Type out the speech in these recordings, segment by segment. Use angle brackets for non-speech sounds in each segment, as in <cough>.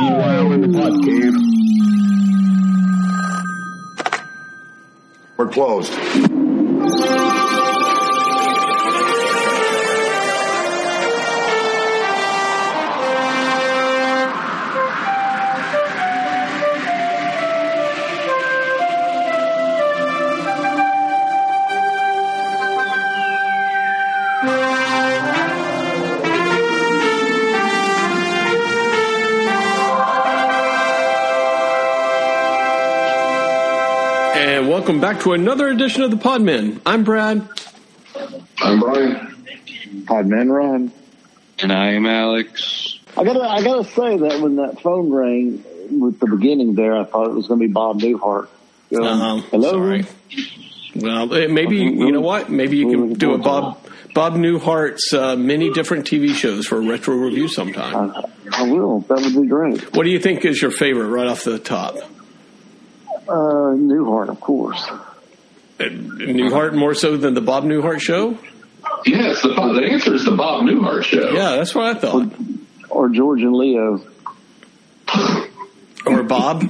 Meanwhile, in the pod cave, we're closed. Welcome back to another edition of the Podmen. I'm Brad. I'm Brian. Podman Ron. And I am Alex. I gotta, I gotta say that when that phone rang with the beginning there, I thought it was gonna be Bob Newhart. Um, Um, hello. Sorry. Well, eh, maybe you know what? Maybe you can do a Bob Bob Newhart's uh, many different TV shows for a retro review sometime. I, I will. That would be great. What do you think is your favorite right off the top? Uh, Newhart, of course. Uh, Newhart more so than the Bob Newhart show? Yes, the, the answer is the Bob Newhart show. Yeah, that's what I thought. Or George and Leo. Or Bob,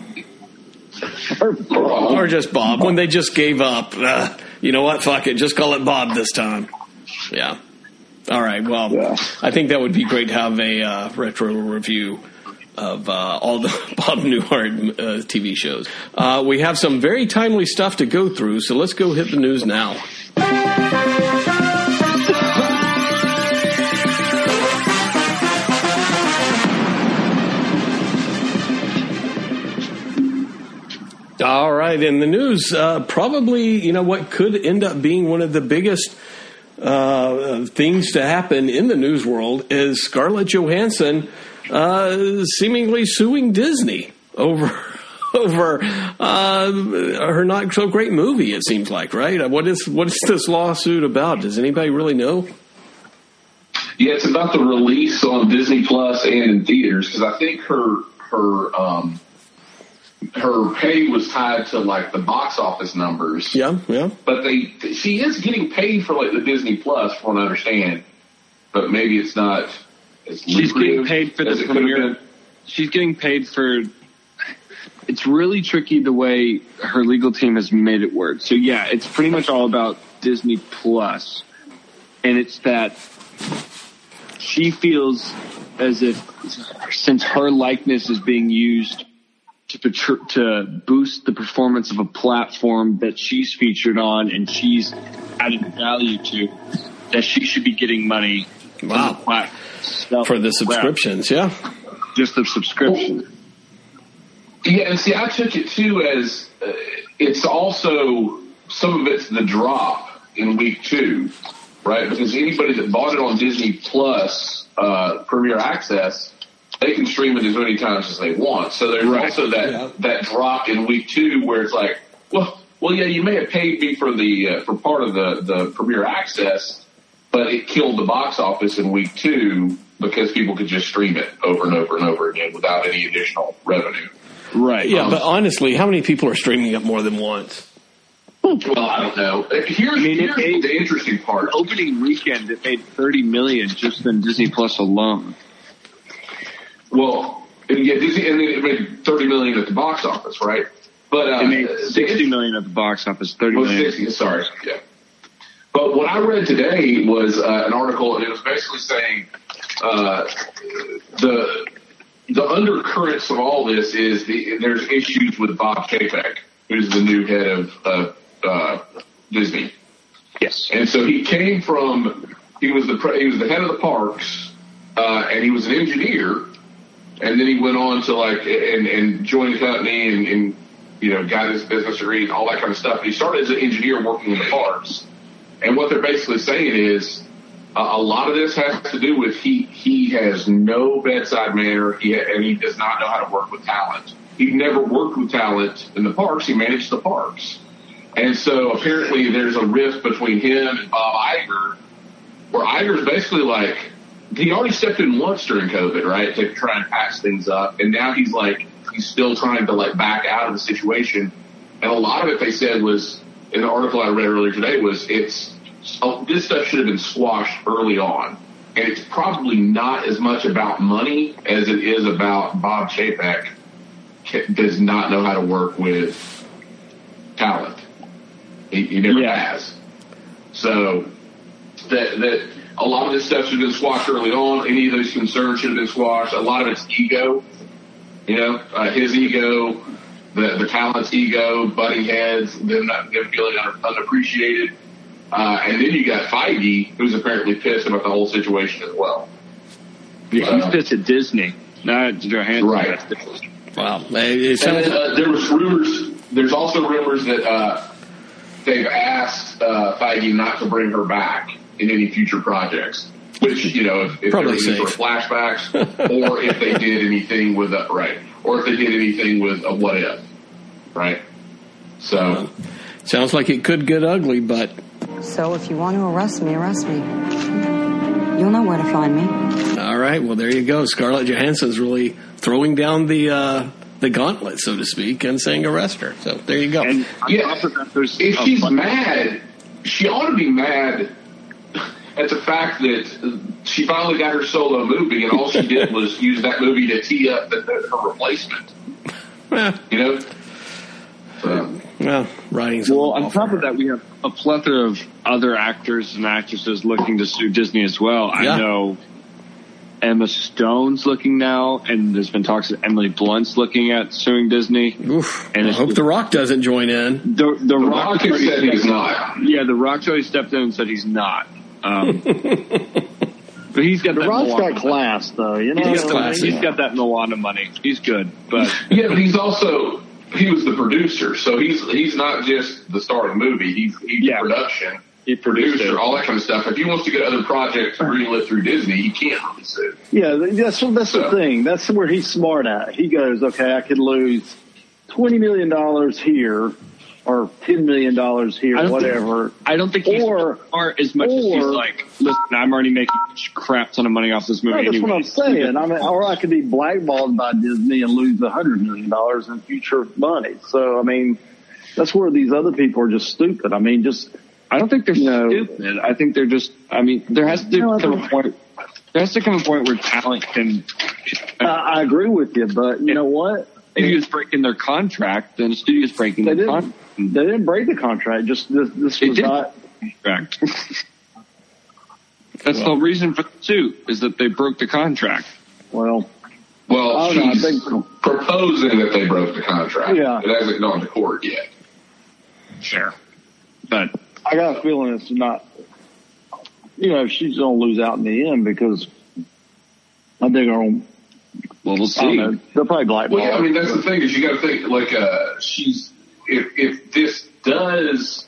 Or Bob. or just Bob when they just gave up. Uh, you know what? Fuck it, just call it Bob this time. Yeah. All right. Well, Yeah. I think that would be great to have a uh, retro review of uh, all the <laughs> Bob Newhart uh, TV shows. Uh, we have some very timely stuff to go through, so let's go hit the news now. All right, in the news, uh, probably you know what could end up being one of the biggest uh, things to happen in the news world is Scarlett Johansson uh, seemingly suing Disney over <laughs> over uh, her not so great movie. It seems like, right? What is what is this lawsuit about? Does anybody really know? Yeah, it's about the release on Disney Plus and in theaters because I think her her um, her pay was tied to like the box office numbers. Yeah, yeah. But they she is getting paid for like the Disney Plus, from what I understand. But maybe it's not She's getting paid for the as it could have premiere. She's getting paid for. It's really tricky the way her legal team has made it work. So yeah, it's pretty much all about Disney Plus, and it's that she feels as if since her likeness is being used to to boost the performance of a platform that she's featured on and she's added value to, that she should be getting money from Wow. plat- For the subscriptions, yeah. just the subscription. Yeah, and see, I took it too as uh, it's also some of it's the drop in week two, right? Because anybody that bought it on Disney Plus uh, Premier Access, they can stream it as many times as they want. So there's Right. also that Yeah. that drop in week two where it's like, well, well, yeah, you may have paid me for the uh, for part of the the Premier Access, but it killed the box office in week two because people could just stream it over and over and over again without any additional revenue. Right. Yeah, but honestly, how many people are streaming it more than once? Well, I don't know. Here's, mean, it here's made- the interesting part. Opening weekend, it made thirty million just in Disney Plus alone. Well, and yeah, Disney, and then it made thirty million at the box office, right? But uh, It made sixty million at the box office. Thirty Well, million. 60, sorry. Yeah. But what I read today was uh, an article, and it was basically saying uh, the the undercurrents of all this is the, there's issues with Bob Chapek, who's the new head of uh, uh, Disney. Yes. And so he came from he was the he was the head of the parks, uh, and he was an engineer, and then he went on to like and and joined the company and, and you know got his business degree and all that kind of stuff. He started as an engineer working in the parks, and what they're basically saying is. A lot of this has to do with he he has no bedside manner he and he does not know how to work with talent. He never worked with talent in the parks. He managed the parks. And so apparently there's a rift between him and Bob Iger, where Iger's basically like, he already stepped in once during COVID, right, to try and patch things up. And now he's like, he's still trying to like back out of the situation. And a lot of it they said was, in the article I read earlier today was, it's, oh, this stuff should have been squashed early on. and it's probably not as much about money as it is about Bob Chapek does not know how to work with talent. He, he never Yeah. has. So that that a lot of this stuff should have been squashed early on. Any of those concerns should have been squashed. A lot of it's ego. You know, uh, his ego, the the talent's ego, butting heads, them not them feeling un- unappreciated. Uh, and then you got Feige, who's apparently pissed about the whole situation as well. Yeah, he's Uh, pissed at Disney, not Johansson. Right. Wow. It, And uh, there was rumors. There's also rumors that uh, they've asked uh, Feige not to bring her back in any future projects. Which you know, if, if Probably there was safe. any sort flashbacks, <laughs> or if they did anything with a, right, or if they did anything with a what if, right. So sounds like it could get ugly, but So if you want to arrest me, arrest me. You'll know where to find me. all right. Well, there you go. Scarlett Johansson's really throwing down the uh, the gauntlet, so to speak, and saying arrest her. So there you go. And Yeah. top of that, there's if she's mad, she ought to be mad at the fact that she finally got her solo movie, and all she did was <laughs> use that movie to tee up the, the, her replacement. Eh, You know. So, well, writing's Well, on top there. of that, we have a plethora of other actors and actresses looking to sue Disney as well. Yeah. I know Emma Stone's looking now, and there's been talks that Emily Blunt's looking at suing Disney. Oof. And I hope The Rock doesn't join in. The, the, the Rock Rock said he's <laughs> not. Yeah, The Rock's already stepped in and said he's not. Um, but he's got The that Rock's Moana got class, though. You know, He's, He's got, classy. he's got that Moana money. He's good, but <laughs> Yeah, but he's also he was the producer, so he's he's not just the star of the movie. He's he's Yeah. production, he produced producer, it. all that kind of stuff. If he wants to get other projects greenlit through Disney, he can't really sue. Yeah, that's that's the thing. That's where he's smart at. He goes, okay, I could lose twenty million dollars here, or ten million dollars here, I don't think- whatever. I don't think he's Or- smart as much as he's or- like, listen, I'm already making a crap ton of money off this movie. No, that's what I'm anyways." saying. I mean, or I could be blackballed by Disney and lose a hundred million dollars in future money. So, I mean, that's where these other people are just stupid. I mean, just I don't think they're No. stupid. I think they're just. I mean, there has to No, come a point. There has to come a point where talent can. I, I agree with you. But you know what? Studio's breaking their contract, then the studio's breaking They their didn't. contract. They didn't break the contract. Just this, this was did. not. That's the reason for the suit is that they broke the contract. Well, Well, I don't know. I she's think proposing that they broke the contract. Yeah. It hasn't gone to court yet. Sure, but I got a feeling it's not. You know, she's gonna lose out in the end because I think they're gonna. well, we'll I see. don't know. They'll probably blackball. Well, yeah, I mean that's the thing is you got to think like uh, she's if if this does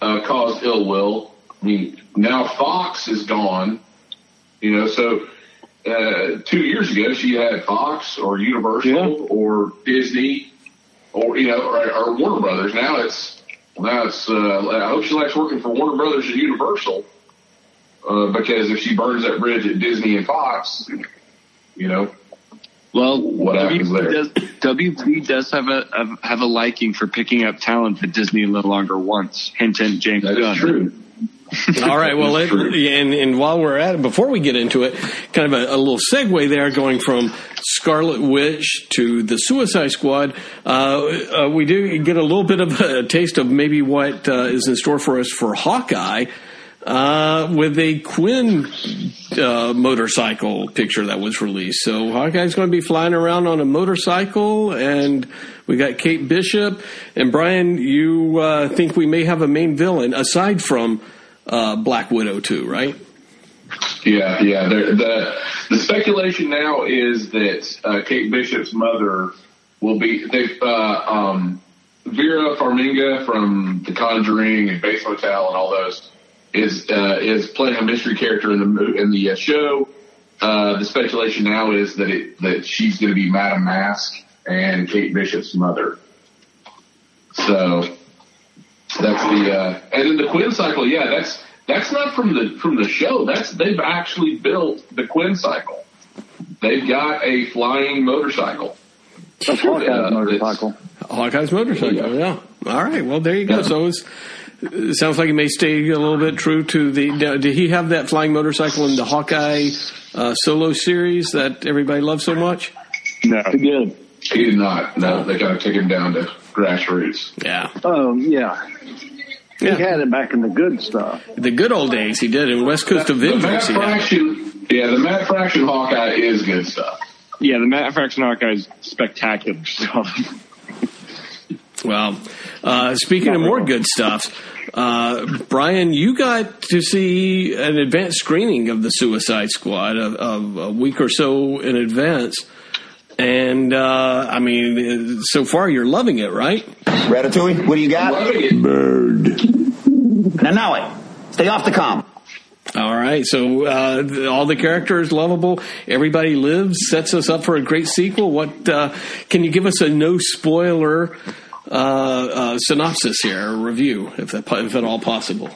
uh, cause ill will. I mean now Fox is gone, you know. So uh, two years ago she had Fox or Universal Yeah. or Disney or you know or, or Warner Brothers. Now it's now it's. Uh, I hope she likes working for Warner Brothers and Universal uh, because if she burns that bridge at Disney and Fox, you know. Well, What happens WB there? does, WB does have a, a have a liking for picking up talent that Disney no longer wants. Hint, hint, James That Gunn. true. <laughs> All right. Well, let, and, and while we're at it, before we get into it, kind of a, a little segue there, going from Scarlet Witch to the Suicide Squad. Uh, uh, we do get a little bit of a taste of maybe what uh, is in store for us for Hawkeye. Uh, with a Quinn uh, motorcycle picture that was released. So Hawkeye's going to be flying around on a motorcycle, and we got Kate Bishop. And Brian, you uh, think we may have a main villain aside from uh, Black Widow, too, right? Yeah, yeah. The the, speculation now is that uh, Kate Bishop's mother will be they um, Vera Farmiga from The Conjuring and Bates Motel and all those is uh, is playing a mystery character in the in the uh, show. Uh, the speculation now is that it that she's going to be Madame Masque and Kate Bishop's mother. So that's the uh, and then the Quinn cycle. Yeah, that's that's not from the from the show. That's they've actually built the Quinn cycle. They've got a flying motorcycle. That's Hawkeye's Uh, motorcycle. Hawkeye's motorcycle, yeah. All right, well, there you go. Yeah. So it's it sounds like he may stay a little bit true to the. Did he have that flying motorcycle in the Hawkeye uh, solo series that everybody loves so much? No. He did. He did not. No, they kind of took him down to grassroots. Yeah, Oh yeah. yeah. He had it back in the good stuff. the good old days he did in West Coast The Matt Avengers. Fraction, yeah, the Matt Fraction Hawkeye is good stuff. Yeah, the Matt Fraction Hawkeye is spectacular stuff. <laughs> Well, uh, speaking of more good stuff, uh, Brian, you got to see an advanced screening of the Suicide Squad of, of a week or so in advance. And uh, I mean, so far you're loving it, right? Ratatouille, what do you got? Loving it. Now, now it. Stay off the comm. All right, so uh, all the characters lovable. Everybody lives sets us up for a great sequel. What uh, can you give us a no spoiler uh, uh, synopsis here, a review, if that, if at all possible?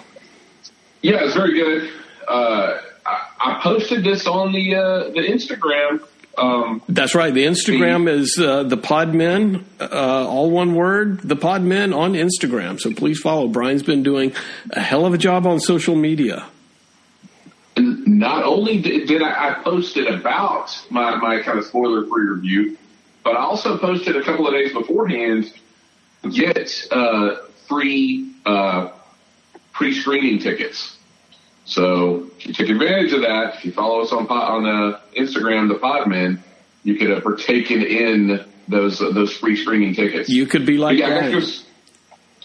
Yeah, it's very good. Uh, I, I posted this on the uh, the Instagram. Um, That's right. The Instagram is uh, the Podmen, uh, all one word. The Podmen on Instagram. So please follow. Brian's been doing a hell of a job on social media. not only did, did I, I posted about my, my kind of spoiler free review, but I also posted a couple of days beforehand get uh, free uh, pre screening tickets. So if you took advantage of that, if you follow us on on uh, Instagram, the Podmen, you could have partaken in those uh, those free screening tickets. You could be like yeah, I guess Brian. there's-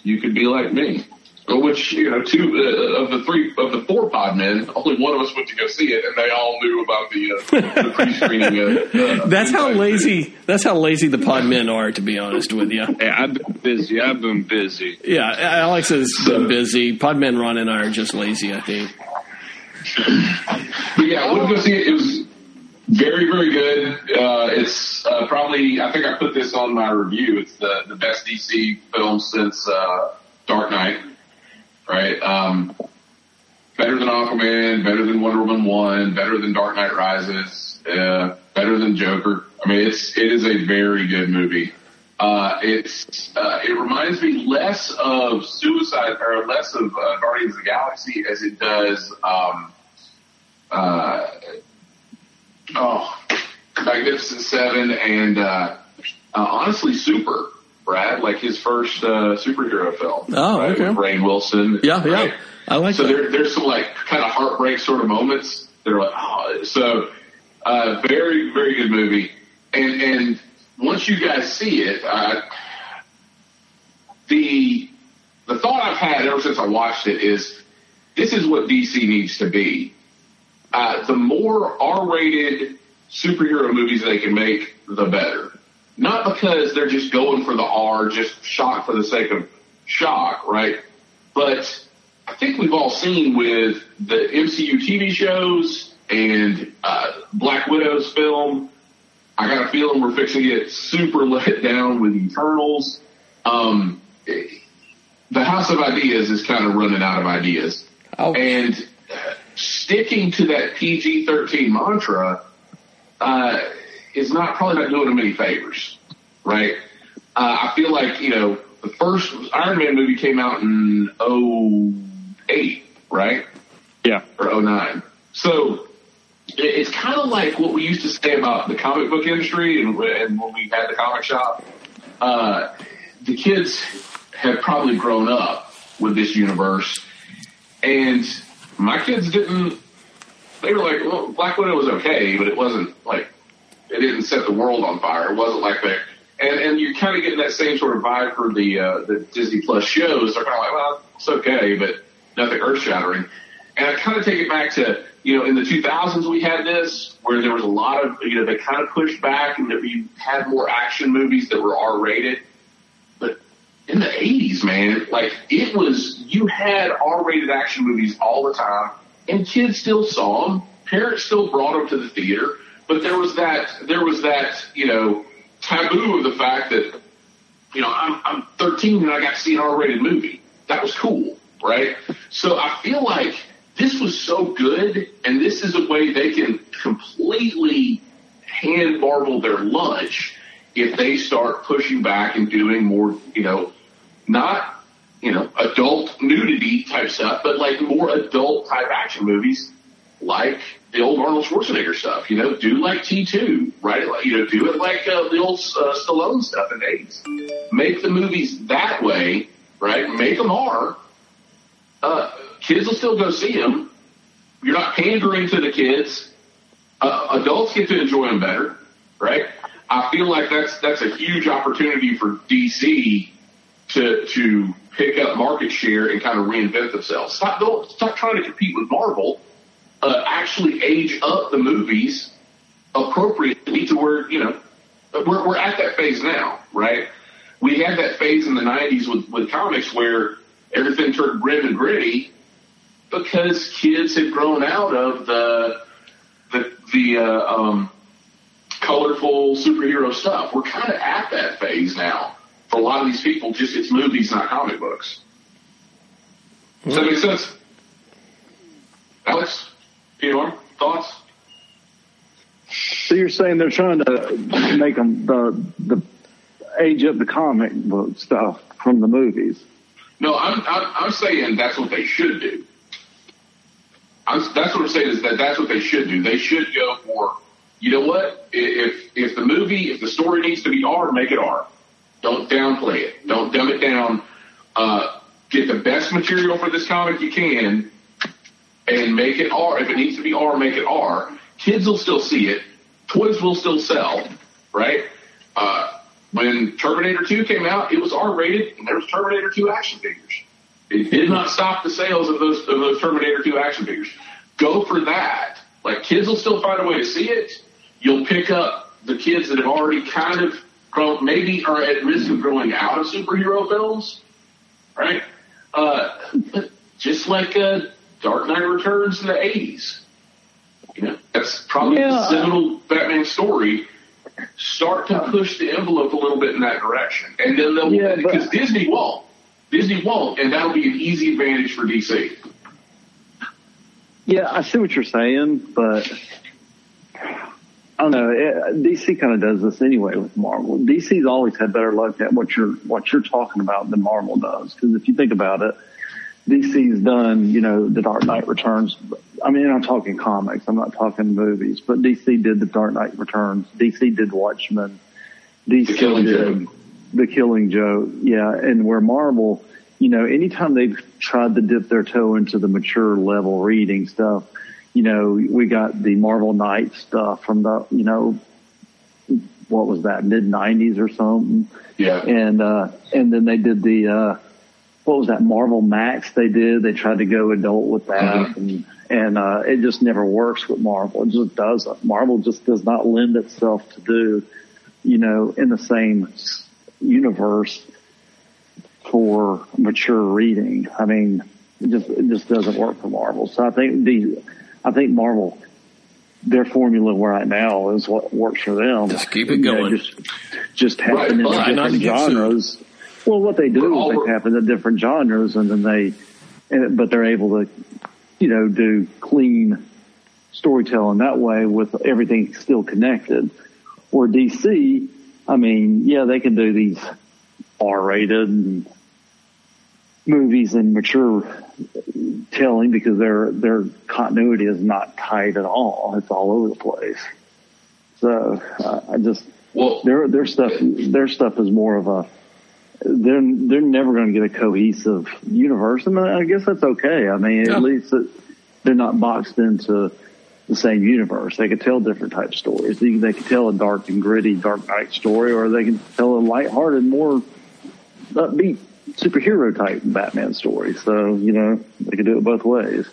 you could be like me. Well, Which you know, two uh, of the three of the four pod men, only one of us went to go see it, and they all knew about the, uh, the pre-screening. Uh, <laughs> uh, That's how invite. lazy. That's how lazy the Podmen are. To be honest with you. Hey, I've been busy. I've been busy. Yeah, Alex has been busy. Pod men Ron and I are just lazy. I think. But yeah, I went to go see it. It was very, very good. Uh, it's uh, probably, I think I put this on my review. It's the, the best DC film since uh, Dark Knight, right? Um, better than Aquaman, better than Wonder Woman 1, better than Dark Knight Rises, uh, better than Joker. I mean, it's, it is a very good movie. Uh, it's, uh, it reminds me less of Suicide, or less of uh, Guardians of the Galaxy as it does, um, uh, oh, Magnificent Seven and, uh, honestly Super, Brad, like his first, uh, superhero film. Oh, right, okay. With Rainn Wilson. Yeah, yeah. right? I like so that. there, there's some like kind of heartbreak sort of moments that are like, oh, so, uh, very, very good movie. And, and once you guys see it, uh, the, the thought I've had ever since I watched it is this is what DC needs to be. Uh, the more R-rated superhero movies they can make, the better. Not because they're just going for the R, just shock for the sake of shock, right? But I think we've all seen with the MCU TV shows and uh, Black Widow's film. I got a feeling we're fixing to get super <laughs> let down with Eternals. Um, the House of Ideas is kind of running out of ideas. Oh. And uh, sticking to that PG 13 mantra uh, is not probably not doing them any favors, right? Uh, I feel like, you know, the first Iron Man movie came out in 08, right? Yeah. Or 09. So it's kind of like what we used to say about the comic book industry and, and when we had the comic shop. Uh, the kids have probably grown up with this universe and my kids didn't, they were like, well, Black Widow was okay, but it wasn't like, it didn't set the world on fire. It wasn't like that. And, and you're kind of getting that same sort of vibe for the, uh, the Disney Plus shows. They're kind of like, well, it's okay, but nothing earth shattering. And I kind of take it back to, you know, in the 2000s we had this where there was a lot of, you know, they kind of pushed back and that we had more action movies that were R rated. But in the 80s, man, like it was, you had R-rated action movies all the time and kids still saw them. Parents still brought them to the theater, but there was that, there was that, you know, taboo of the fact that, you know, I'm, I'm 13 and I got to see an R-rated movie. That was cool, right? So I feel like this was so good and this is a way they can completely hand Marvel their lunch if they start pushing back and doing more, you know, not you know, adult nudity type stuff, but like more adult type action movies, like the old Arnold Schwarzenegger stuff. You know, do like T2, right? Like, you know, do it like uh, the old uh, Stallone stuff in the 80s. Make the movies that way, right? Make them R. Uh, kids will still go see them. You're not pandering to the kids. Uh, adults get to enjoy them better, right? I feel like that's that's a huge opportunity for DC to to pick up market share and kind of reinvent themselves. Stop don't stop trying to compete with Marvel. Uh, actually, age up the movies appropriately to where you know we're we're at that phase now, right? We had that phase in the '90s with with comics where everything turned grim and gritty because kids had grown out of the the the uh, um, colorful superhero stuff. We're kind of at that phase now. For a lot of these people, just it's movies, not comic books. Does that make sense? Alex, Thoughts? So you're saying they're trying to make them the the age of the comic book stuff from the movies? No, I'm I'm, I'm saying that's what they should do. I'm, that's what I'm saying is that that's what they should do. They should go for, you know what? If if the movie, if the story needs to be R, make it R. Don't downplay it. Don't dumb it down. Uh, get the best material for this comic you can, and make it R. If it needs to be R, make it R. Kids will still see it. Toys will still sell, right? Uh, when Terminator 2 came out, it was R rated, and there was Terminator 2 action figures. It did not stop the sales of those of those Terminator 2 action figures. Go for that. Like kids will still find a way to see it. You'll pick up the kids that have already kind of grown, maybe are at risk of growing out of superhero films, right? Uh, just like uh, Dark Knight Returns in the 80s. You know, that's probably Yeah. the seminal Batman story. Start to push the envelope a little bit in that direction, and then they'll Yeah, because Disney won't. Disney won't, and that'll be an easy advantage for DC. Yeah, I see what you're saying, but I don't know. It, DC kind of does this anyway with Marvel. DC's always had better luck at what you're what you're talking about than Marvel does. Because if you think about it, DC's done, you know, the Dark Knight Returns. I mean, I'm talking comics. I'm not talking movies. But DC did the Dark Knight Returns. DC did Watchmen. DC The Killing did Joke. the Killing Joke. Yeah, and where Marvel, you know, anytime they've tried to dip their toe into the mature level reading stuff, you know, we got the Marvel Knight stuff from the, you know, what was that, mid nineties or something. Yeah. And, uh, and then they did the, uh, what was that Marvel Max they did? They tried to go adult with that Mhm. and, and, uh, it just never works with Marvel. It just doesn't. Marvel just does not lend itself to do, you know, in the same universe for mature reading. I mean, it just, it just doesn't work for Marvel. So I think the, I think Marvel, their formula right now is what works for them. Just keep it You know, going. just, just happen Right, into but try not to different genres. sued. Well, what they do is they tap into different genres and then they, and, but they're able to, you know, do clean storytelling that way with everything still connected. Or DC, I mean, yeah, they can do these R-rated movies and mature telling because their their continuity is not tight at all. It's all over the place. So uh, I just Well, their their stuff their stuff is more of a they're they're never going to get a cohesive universe, and I guess that's okay. I mean, Yeah. at least it, they're not boxed into the same universe. They could tell different type of stories. They, they could tell a dark and gritty Dark Knight story, or they can tell a lighthearted, more upbeat superhero type Batman story. So you know they could do it both ways.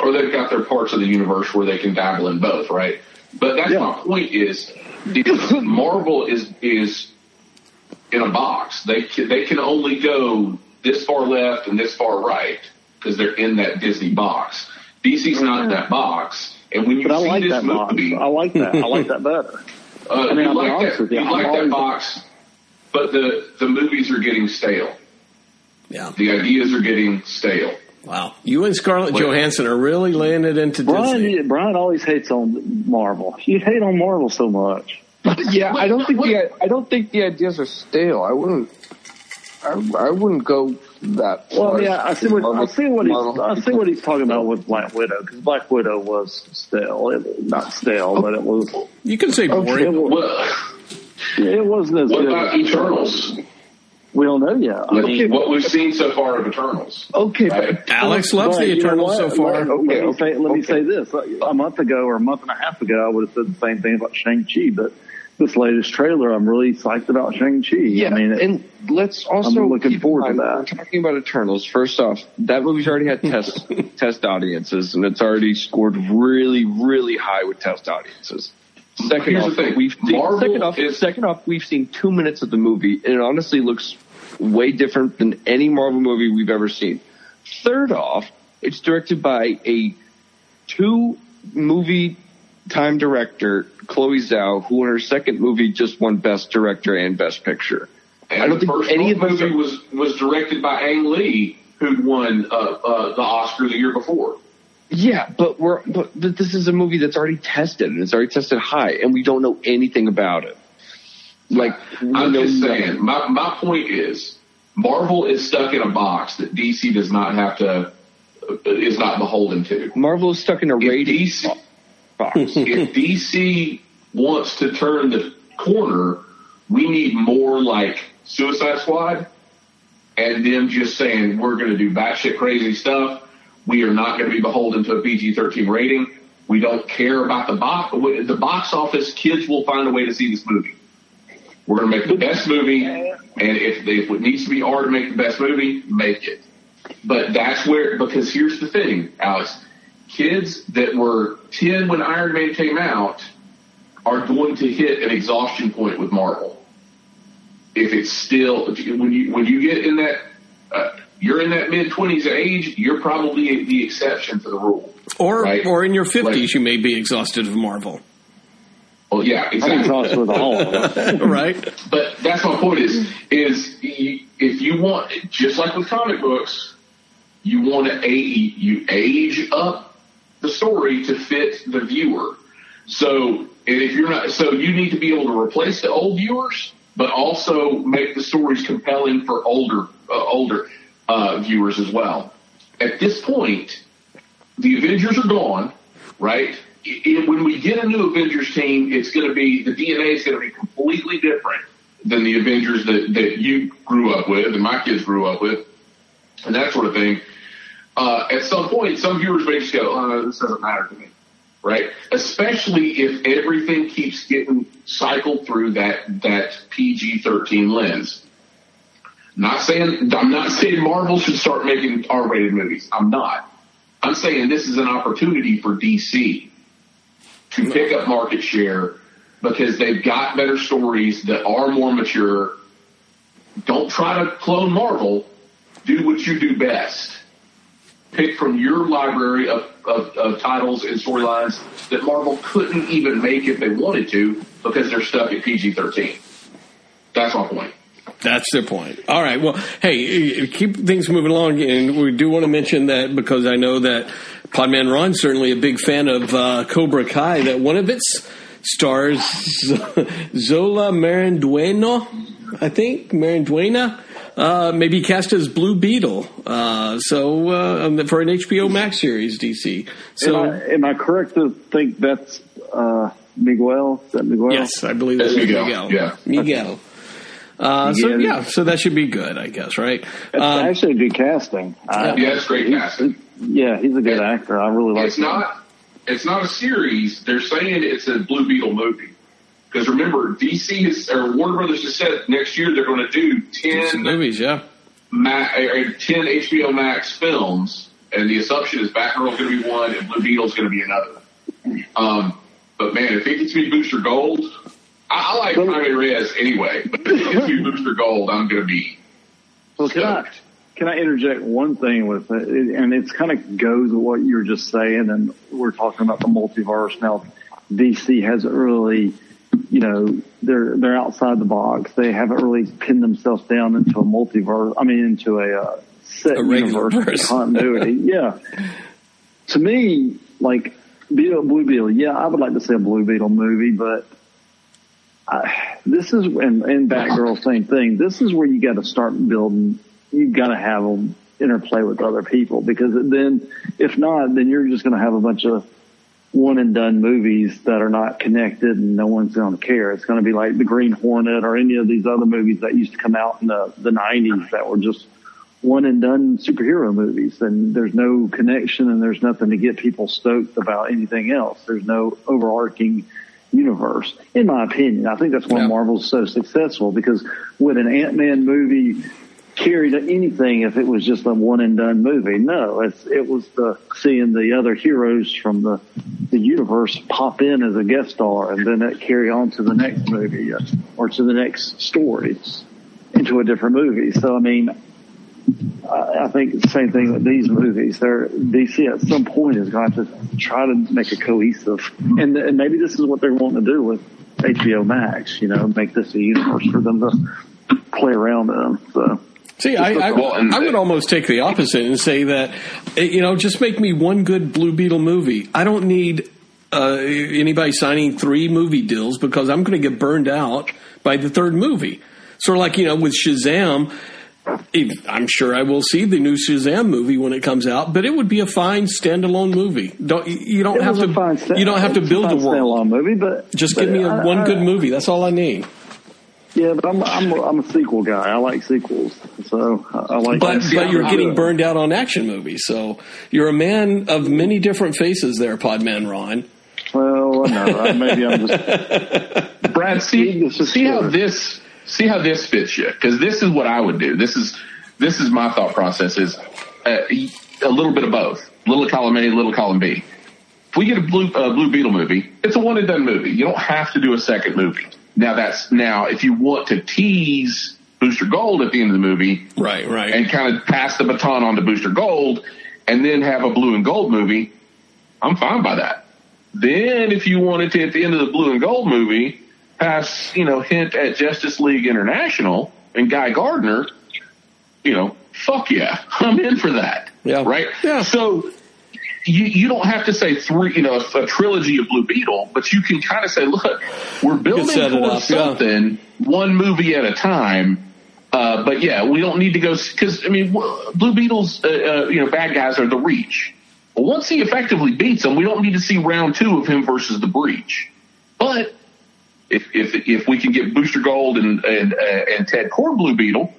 or they've got their parts of the universe where they can dabble in both, right? But that's Yeah. my point is, is Marvel is is in a box. They can, they can only go this far left and this far right because they're in that Disney box. DC's not in that box, and when you But I see like this that box. movie, I like that. I like that better. <laughs> uh, I mean, you I'll be like honest that, with you, you like that box, but the the movies are getting stale. Yeah. The ideas are getting stale. Wow. You and Scarlett Wait. Johansson are really landed into Brian, Disney. Brian always hates on Marvel. You hate on Marvel so much. <laughs> Yeah, I don't think the I don't think the ideas are stale. I wouldn't. I, I wouldn't go that. Far. Well, far. yeah, I see what I see what he's Marvel. I see what he's talking about with Black Widow because Black Widow was stale, it, not stale, but it was You can say it, boring. was, What, it wasn't as what good. about Eternals? we don't know yet. I What, mean, what we've seen so far of Eternals. okay, Right. but Alex loves but the you know Eternals so far. Let, Okay, let me say, let me say this: a month ago or a month and a half ago, I would have said the same thing about Shang Chi, but this latest trailer, I'm really psyched about Shang Chi. Yeah, I mean, it, and let's also I'm looking forward to that. We're talking about Eternals. First off, that movie's already had test <laughs> test audiences, and it's already scored really, really high with test audiences. Second Here's off, we've seen, second off, is- second off, we've seen two minutes of the movie, and it honestly looks way different than any Marvel movie we've ever seen. Third off, it's directed by a two movie time director, Chloe Zhao, who in her second movie just won Best Director and Best Picture. And I don't the think any of movie are- was was directed by Ang Lee, who'd won uh, uh, the Oscar the year before. Yeah, but we're but, this is a movie that's already tested and it's already tested high, and we don't know anything about it. Like I'm just nothing. saying. My my point is, Marvel is stuck in a box that DC does not have to uh, is not beholden to. Marvel is stuck in a If rating DC, box. <laughs> if DC wants to turn the corner, we need more like Suicide Squad and them just saying we're going to do batshit crazy stuff. We are not going to be beholden to a PG-13 rating. We don't care about the box. The box office, kids will find a way to see this movie. We're going to make the best movie, and if, if it needs to be R to make the best movie, make it. But that's where, because here's the thing, Alex. Kids that were 10 when Iron Man came out are going to hit an exhaustion point with Marvel. If it's still, when you, when you get in that, uh, you're in that mid 20s age, you're probably the exception to the rule. Or Right. or in your fifties, Like- you may be exhausted of Marvel, Well, yeah, I'm exactly. exhausted with all of them. <laughs> right? But that's my point is, is if you want, just like with comic books, you want to age, you age up the story to fit the viewer. So, if you're not, so you need to be able to replace the old viewers, but also make the stories compelling for older, uh, older, uh, viewers as well. At this point, the Avengers are gone, right? I- I- when we get a new Avengers team, it's going to be the DNA is going to be completely different than the Avengers that that you grew up with and my kids grew up with, and that sort of thing. Uh, at some point, some viewers may just go, "Oh, this doesn't matter to me," right? Especially if everything keeps getting cycled through that that PG thirteen lens. Not saying I'm not saying Marvel should start making R-rated movies. I'm not. I'm saying this is an opportunity for DC to pick up market share because they've got better stories that are more mature. Don't try to clone Marvel. Do what you do best. Pick from your library of, of, of titles and storylines that Marvel couldn't even make if they wanted to because they're stuck at PG-13. That's my point. That's their point. All right. Well, hey, keep things moving along, and we do want to mention that because I know that Podman Ron's certainly a big fan of uh, Cobra Kai. That one of its stars, <laughs> Xolo Marandueno, I think Maranduena, uh, maybe cast as Blue Beetle. Uh, so uh, um, for an HBO Max series, DC. So am, I, am I correct to think that's uh, Miguel? Is that Miguel? yes, I believe That's that's Miguel, Miguel. yeah. Miguel. Uh, so yeah, so that should be good, I guess, right? That's Um, actually a good casting. I- Yeah, it's great casting. yeah, he's a good actor. I really like It's him. not. It's not a series. They're saying it's a Blue Beetle movie. Because remember, DC has, or Warner Brothers has said next year they're going to do some ten, movies, yeah. Ma- or 10 HBO Max films, and the assumption is Batgirl's going to be one and Blue Beetle's going to be another. Um, but man, if it gets me Booster Gold, I, I like Jaime Reyes anyway. But if it gets me Booster Gold, I'm going to be Well, can I can I interject one thing with it? It- And it's kind of goes with what you're just saying, and we're talking about the multiverse now. DC hasn't really, you know, they're they're outside the box. They haven't really pinned themselves down into a multiverse. I mean, into a uh, set A universe verse. continuity. <laughs> yeah. To me, like Beetle, Blue Beetle, yeah, I would like to see a Blue Beetle movie, but I, this is and, and Batgirl, same thing. This is where you got to start building. You got to have them interplay with other people because then, if not, then you're just going to have a bunch of one and done movies that are not connected and no one's going to care. It's going to be like the Green Hornet or any of these other movies that used to come out in the, the 90s that were just one and done superhero movies and there's no connection and there's nothing to get people stoked about anything else. There's no overarching universe, in my opinion. I think that's why Yeah. Marvel's so successful because would an Ant-Man movie carry to anything if it was just a one and done movie? No, it was the seeing the other heroes from the, the universe pop in as a guest star and then that carry on to the next movie uh, or to the next story into a different movie. So, I mean, I I think the same thing with these movies. They're DC at some point is going to to try to make a cohesive, and and maybe this is what they're wanting to do with HBO Max. You know, make this a universe for them to play around in. So See, I, I, I would almost take the opposite and say that, eh, you know, just make me one good Blue Beetle movie. I don't need uh, anybody signing three movie deals because I'm going to get burned out by the third movie. Sort of like, you know, with Shazam, I'm sure I will see the new Shazam movie when it comes out, but it would be a fine standalone movie. Don't you- you don't It have to a sta- you don't have to it's a build a fine world. standalone movie, but Just but give me a, I- one I- good movie. That's all I need. Yeah, but I'm I'm a, I'm a sequel guy. I like sequels, so I, I like. But but you're not getting a- burned out on action movies, so you're a man of many different faces there, Podman Ron. Well, I know. Maybe I'm just. <laughs> Brad, see see how this see how this fits you because this is what I would do. This is this is my thought process is uh, a little bit of both, little column A, little column B. If we get a blue uh, Blue Beetle movie, it's a one and done movie. You don't have to do a second movie. Now that's now if you want to tease Booster Gold at the end of the movie, Right, right. and kind of pass the baton on to Booster Gold, and then have a blue and gold movie, I'm fine by that. Then, if you wanted to, at the end of the blue and gold movie, pass, you know, hint at Justice League International and Guy Gardner, you know, fuck yeah, <laughs> I'm in for that. Yeah. Right? Yeah. So, you, you don't have to say three, you know, a, a trilogy of Blue Beetle, but you can kind of say, look, we're building towards up, yeah. something, one movie at a time. Uh, but yeah, we don't need to go because I mean, Blue Beetle's uh, uh, you know bad guys are the Reach. Well, once he effectively beats them, we don't need to see round two of him versus the Breach. But if if if we can get Booster Gold and and uh, and Ted Kord Blue Beetle,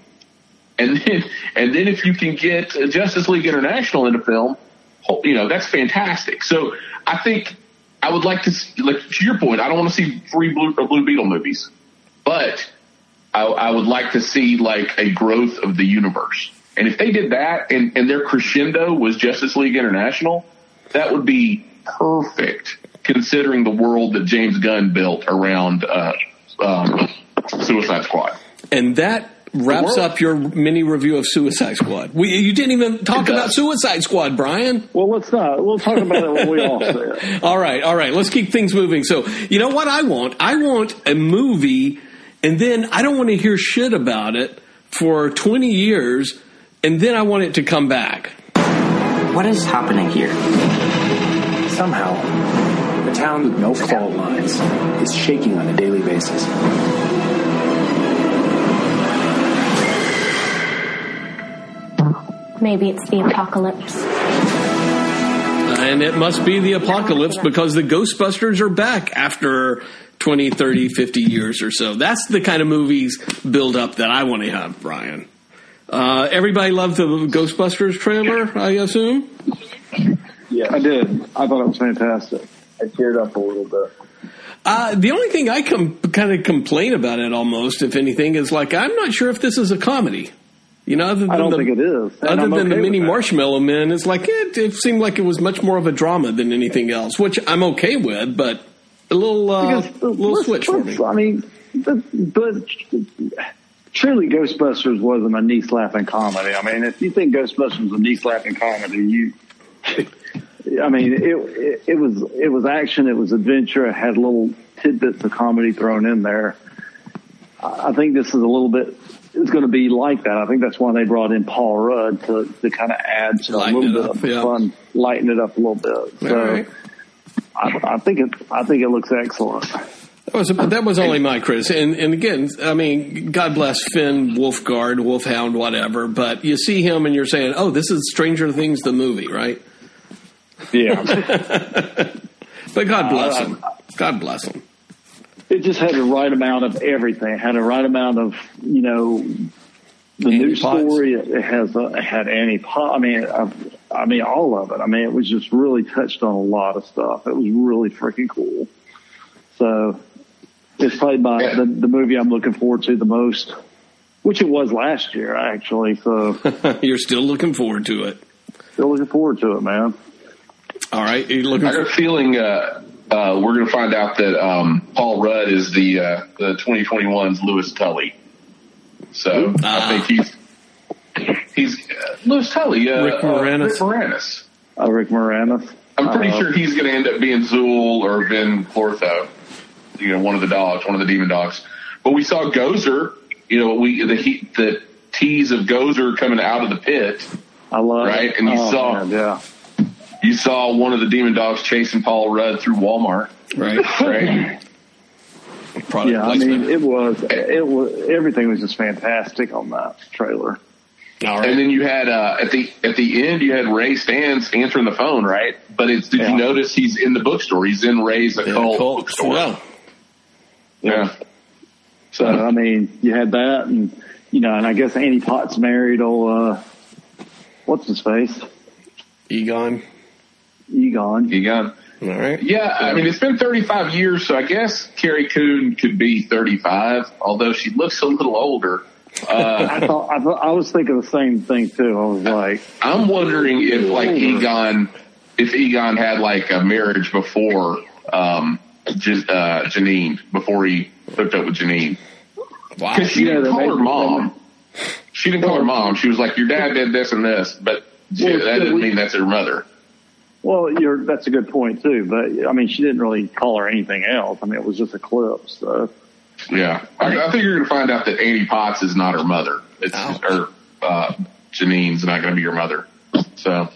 and then and then if you can get Justice League International into film, ho- you know that's fantastic. So I think I would like to like to your point. I don't want to see three Blue uh, Blue Beetle movies, but I, I would like to see like a growth of the universe. And if they did that and, and their crescendo was Justice League International, that would be perfect considering the world that James Gunn built around uh, um, Suicide Squad. and that wraps up your mini review of Suicide Squad. We, you didn't even talk about. Suicide Squad, Brian. Well, let's not. We'll talk about it when we all say it. <laughs> All right, all right. Let's keep things moving. So, you know what I want? I want a movie, and then I don't want to hear shit about it for 20 years, and then I want it to come back. What is happening here? Somehow, the town with no fault lines is shaking on a daily basis. Maybe it's the apocalypse. And it must be the apocalypse because the Ghostbusters are back after 20, 30, 50 years or so. That's the kind of movies build up that I want to have, Brian. Uh, everybody loved the Ghostbusters trailer, I assume? Yeah, I did. I thought it was fantastic. I teared up a little bit. Uh, the only thing I com- kind of complain about it almost, if anything, is like, I'm not sure if this is a comedy. You know, other than I don't the, think it is. And Other I'm than okay the mini. Marshmallow Men, it's like it, it seemed like it was much more of a drama than anything else, which I'm okay with, but a little uh, Because, little let's- switch for me. I mean, but, but truly, Ghostbusters wasn't a knee slapping comedy. I mean, if you think Ghostbusters was a knee slapping comedy, you. <laughs> I mean, it, it it was it was action, it was adventure, it had little tidbits of comedy thrown in there. I think this is a little bit. It's going to be like that. I think that's why they brought in Paul Rudd to to kind of add to a little bit up, of yeah. fun, lighten it up a little bit. So right. I, I think it I think it looks excellent. That was that was only my criticism. And, and again, I mean, God bless Finn Wolfguard, Wolfhound, whatever. But you see him and you're saying, "Oh, this is Stranger Things, the movie, right?" Yeah. <laughs> But God bless him. God bless him. It just had the right amount of everything. It had the right amount of you know the Annie news Potts. story. It, it has a, it had Annie Pot. I mean, I, I mean all of it. I mean, it was just really touched on a lot of stuff. It was really freaking cool. So it's probably my Yeah. the, the movie I'm looking forward to the most, which it was last year actually. So <laughs> You're still looking forward to it. still looking forward to it, man. All right, you looking I got a feeling uh, uh, we're going to find out that um, Paul Rudd is the uh, the 2021's Louis Tully. So Ah. I think he's he's uh, Louis Tully. Uh, Rick uh, Moranis. Rick Moranis. Uh, Rick Moranis. I'm pretty Uh, sure he's going to end up being Zuul or Vinz Clortho. You know, one of the dogs, one of the demon dogs. But we saw Gozer. You know, we the heat the tease of Gozer coming out of the pit. I love Right, it. and you Oh, saw- man, yeah. You saw one of the demon dogs chasing Paul Rudd through Walmart. right? <laughs> Right. Product Yeah, I mean, it was, it was, everything was just fantastic on that trailer. All right. And then you had uh, at the at the end you had Ray Stantz answering the phone, right? But it's did Yeah. you notice he's in the bookstore? He's in Ray's Yeah, occult cool. bookstore. Yeah. Yeah. So, I mean, you had that and, you know, and I guess Annie Potts married old, uh, what's his face? Egon. Egon. You got All right. yeah. I mean, it's been 35 years, so I guess Carrie Coon could be 35, although she looks a little older. Uh, I thought, I thought, I was thinking the same thing too. I was like, I'm wondering if like Egon, if Egon had like a marriage before um, J- uh, Janine, before he hooked up with Janine. Wow. Because she Yeah, didn't they call her mom. She didn't call her mom. She was like, "Your dad did this and this," but she- Well, that so doesn't we- mean that's her mother. Well, you're, that's a good point too. But I mean, she didn't really call her anything else. I mean, it was just a clip. So, Yeah, I, I think you're going to find out that Annie Potts is not her mother. It's Ouch. or uh, Janine's not going to be your mother. So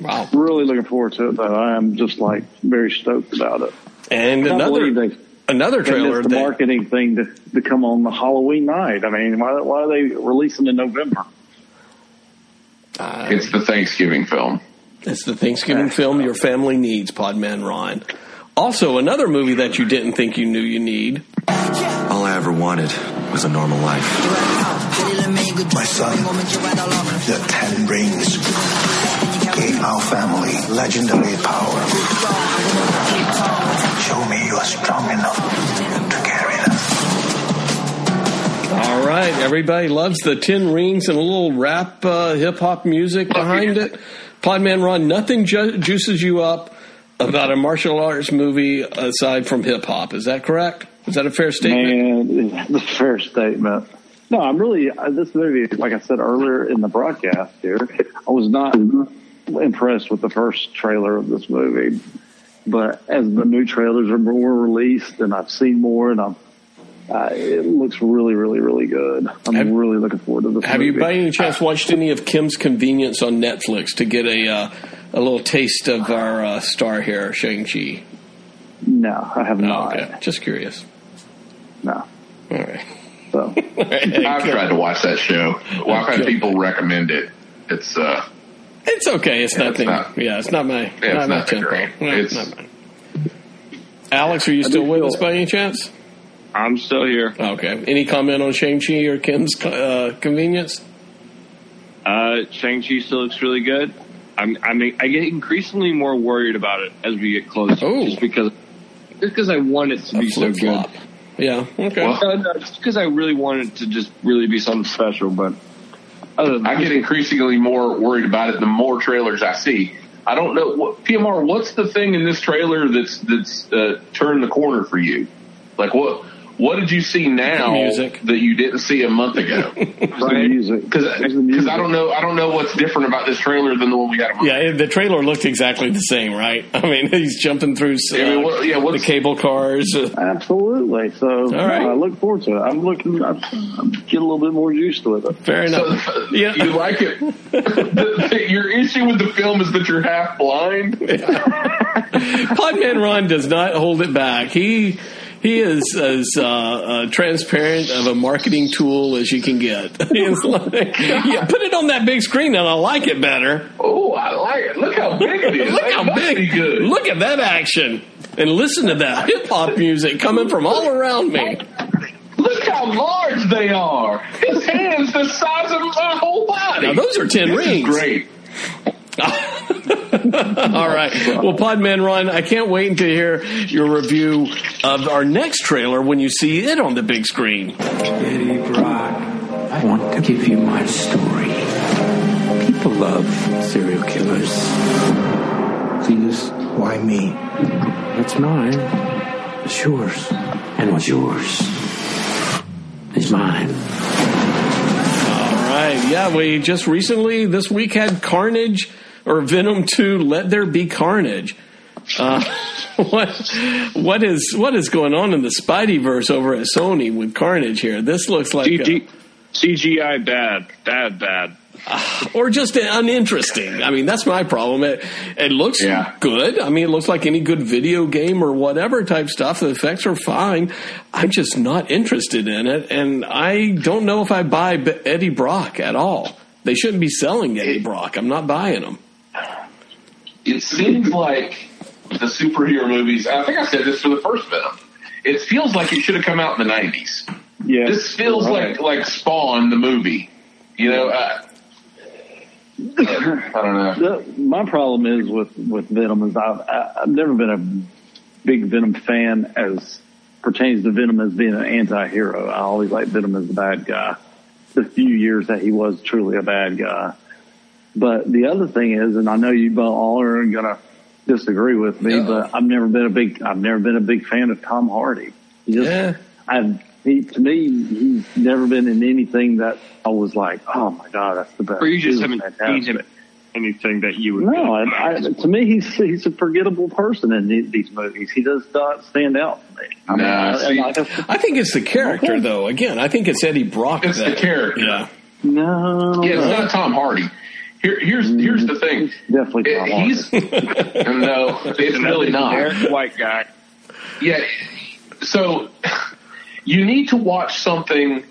Wow. really looking forward to it though. I am just like very stoked about it. And I another they, another trailer missed the that marketing thing to, to come on the Halloween night. I mean, why, why are they releasing in November? uh, it's the Thanksgiving film. It's the Thanksgiving film your family needs, Podman Ron. Also, another movie that you didn't think you knew you need. All I ever wanted was a normal life. My son, the Ten Rings, gave our family legendary power. Show me you are strong enough to carry them. All right, everybody loves the Ten Rings and a little rap, uh, hip hop music behind it. Podman Ron, nothing ju- juices you up about a martial arts movie aside from hip hop. Is that correct? Is that a fair statement? Man, the fair statement. No, I'm really uh, this movie. Like I said earlier in the broadcast here, I was not impressed with the first trailer of this movie, but as the new trailers are more released, and I've seen more, and I'm. Uh, it looks really, really, really good. I'm Have- really looking forward to this. Have movie. you by any chance watched any of Kim's Convenience on Netflix to get a uh, a little taste of our uh, star here, Shang Chi? No, I have Oh, not. okay. Just curious. No. All right. So <laughs> I've tried to watch that show. Well, I've had people recommend it. It's uh, It's okay. It's Yeah, it's nothing. not- yeah, it's not my it's not my nothing tempo. great. No, It's- not mine. Alex, are you still with feel- us by any chance? I'm still here. Okay. Any comment on Shang Chi or Kim's uh, Convenience? Uh, Shang-Chi still looks really good. I'm, I mean, I get increasingly more worried about it as we get closer. Oh. Just because, just because I want it to A be so flip good. Yeah. Okay. Well, Uh, no, just because I really want it to just really be something special. But I get increasingly more worried about it the more trailers I see. I don't know what PMR. What's the thing in this trailer that's that's uh, turned the corner for you? Like what? What did you see now Music. that you didn't see a month ago? <laughs> the music, Because It's. I don't know I don't know what's different about this trailer than the one we got. A month Yeah, it- the trailer looked exactly the same, right? <laughs> I mean, he's jumping through uh, I mean, what- yeah, the cable cars. Uh, Absolutely. So no, right. I look forward to it. I'm looking. I'm, I'm getting a little bit more used to it. fair So, enough. yeah. you like it? <laughs> The- the- your issue with the film is that you're half blind. Podman Ron does not hold it back. He he is as uh, uh, transparent of a marketing tool as you can get. <laughs> It's like, yeah, put it on that big screen and I like it better. Oh, I like it. Look how <laughs> big it is. Look That how big. good. Look at that action. And listen to that hip hop music coming from all around me. Look how large they are. His hands the size of my whole body. Now those are 10 This rings. Great. <laughs> All right. Well, Podman Ron, I can't wait to hear your review of our next trailer when you see it on the big screen. Eddie Brock, I want to give you my story. People love serial killers. Please, why me? What's mine It's yours. And what's yours is mine. Right. Yeah, we just recently this week had Carnage or Venom 2 Let There Be Carnage. Uh, <laughs> what what is what is going on in the Spideyverse over at Sony with Carnage here? This looks like a- CGI bad, bad, bad. <sighs> or just uninteresting. I mean, that's my problem. It, it looks Yeah. good. I mean, it looks like any good video game or whatever type stuff. The effects are fine. I'm just not interested in it, and I don't know if I buy B- Eddie Brock at all. They shouldn't be selling Eddie Brock. I'm not buying them. It seems like the superhero movies. I think I said this for the first Venom. It feels like it should have come out in the '90s. Yeah, This feels right. like like Spawn the movie. You know, uh, I don't know. The, my problem is with with Venom is I've I- I've never been a big Venom fan as pertains to Venom as being an anti-hero. I always like Venom as the bad guy. The few years that he was truly a bad guy. But the other thing is, and I know you all are going to disagree with me, Uh-oh. but I've never been a big I've never been a big fan of Tom Hardy. Just, Yeah. I've he to me he's never been in anything that I was like, oh my god, that's the best. Or you just was haven't seen him anything that you would. No, I, I, to me, he's he's a forgettable person in the- these movies. He does not stand out. to me. I mean, Nah, I- see- I guess- I think it's the character, Okay. though. Again, I think it's Eddie Brock. It's the character. Yeah. no, Yeah, it's not Tom Hardy. Here, here's mm-hmm. here's the thing. definitely eh, Tom It- Hardy. he's no, it's really not. Generic white guy. Yeah. So you need to watch something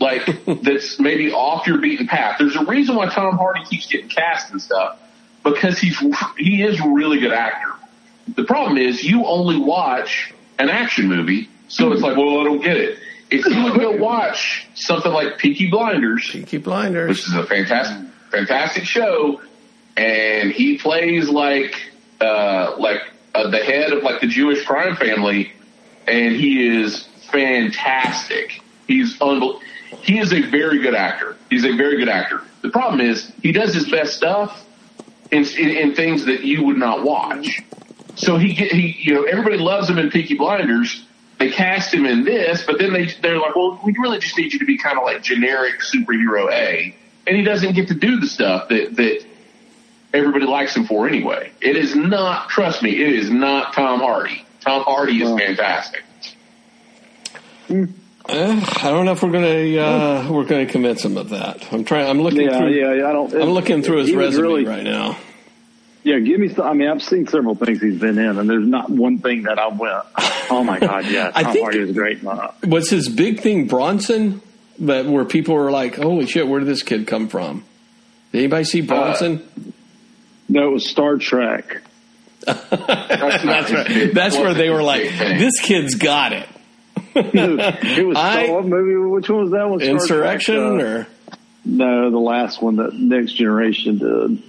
like <laughs> that's maybe off your beaten path. There's a reason why Tom Hardy keeps getting cast and stuff because he's he is a really good actor. The problem is you only watch an action movie, so it's like, well, I don't get it. If you would go watch something like Peaky Blinders, Peaky Blinders. which is a fantastic, fantastic show, and he plays like, uh, like uh, the head of like the Jewish crime family, and he is fantastic. He's unbel- he is a very good actor. He's a very good actor. The problem is he does his best stuff in, in, in things that you would not watch. So he get he you know everybody loves him in Peaky Blinders. They cast him in this, but then they they're like, well, we really just need you to be kind of like generic superhero A, and he doesn't get to do the stuff that that everybody likes him for anyway. It is not. Trust me, it is not Tom Hardy. Tom Hardy is fantastic. Uh, I don't know if we're gonna uh, we're gonna convince him of that. I'm trying. I'm looking yeah, through. yeah, yeah, I don't. I'm looking through his resume really- right now. Yeah, give me some. I mean, I've seen several things he's been in, and there's not one thing that I went, "Oh my god, yeah, <laughs> I Tom think- Hardy is great." No, Was his big thing Bronson? But where people were like, "Holy shit, where did this kid come from?" Did anybody see Bronson? no, it was Star Trek. That's, <laughs> That's right. That's where they were like, "This kid's got it." <laughs> it was I- Star, what movie? Which one was that one? Insurrection Trek, uh, or no, the last one that Next Generation did.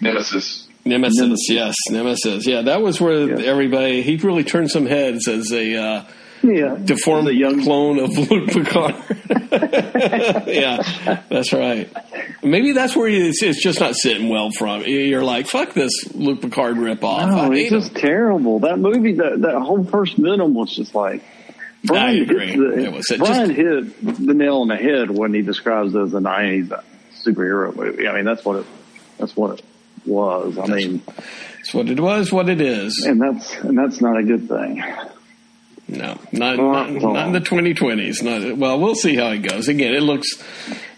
Nemesis. Nemesis? Nemesis. Yes, Nemesis. Yeah, that was where Yeah. everybody he really turned some heads as a uh, Yeah, deformed The young- clone of Luc Picard. <laughs> yeah, that's right. Maybe that's where it's, it's just not sitting well from. You're like, fuck this Luc Picard ripoff. No, I it's hate him. just terrible. That movie, that that whole first Venom was just like. Brian, hit agree. the, Brian just- hit the nail on the head when he describes it as a '90s superhero movie. I mean, that's what it. That's what it was. I mean, It's what it was, what it is. and that's and that's not a good thing. No, not, not, not in the 2020s. Not, well, we'll see how it goes. Again, it looks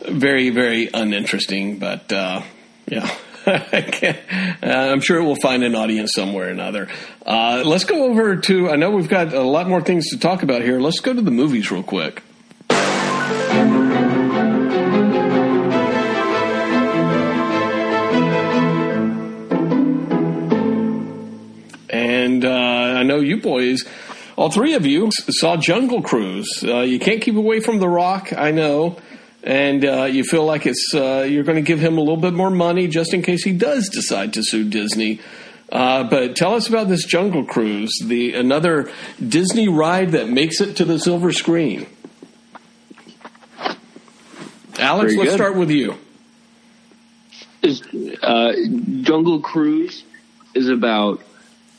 very, very uninteresting, but uh, yeah. Uh, I'm sure it will find an audience somewhere or another. Uh, let's go over to. I know we've got a lot more things to talk about here. Let's go to the movies real quick. And uh, I know you boys, all three of you, saw Jungle Cruise. Uh, you can't keep away from The Rock, I know and uh, you feel like it's uh, you're going to give him a little bit more money just in case he does decide to sue Disney. Uh, but tell us about this Jungle Cruise, the another Disney ride that makes it to the silver screen. Alex, Very let's good. start with you. is uh, Jungle Cruise is about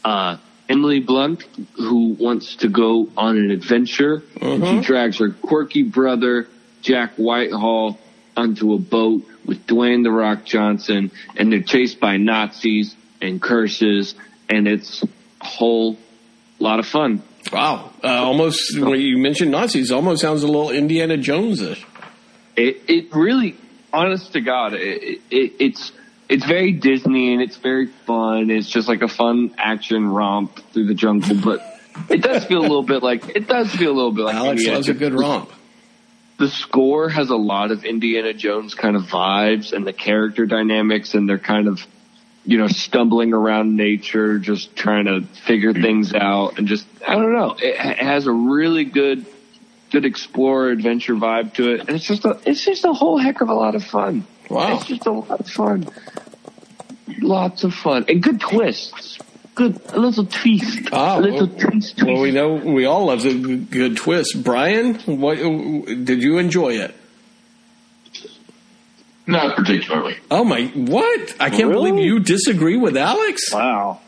uh, Emily Blunt who wants to go on an adventure. And Mm-hmm. she drags her quirky brother Jack Whitehall onto a boat with Dwayne the Rock Johnson, and they're chased by Nazis and curses, and it's a whole lot of fun. Wow, uh, almost when you mentioned Nazis, almost sounds a little Indiana Jones-ish. It it really, honest to God, it, it, it's it's very Disney and it's very fun. It's just like a fun action romp through the jungle, but it does feel a little bit like it does feel a little bit like Alex Indiana loves a good romp. The score has a lot of Indiana Jones kind of vibes, and the character dynamics, and they're kind of you know stumbling around nature, just trying to figure mm-hmm. things out, and just I don't know. It, it has a really good good explorer adventure vibe to it, and it's just a it's just a whole heck of a lot of fun. Wow. It's just a lot of fun. Lots of fun and good twists. Good a little twist. Ah, a little well- twist. Well, we know we all love the good good twist. Brian, what did you enjoy it? Not particularly. Oh my! What? I can't Really? believe you disagree with Alex. Wow.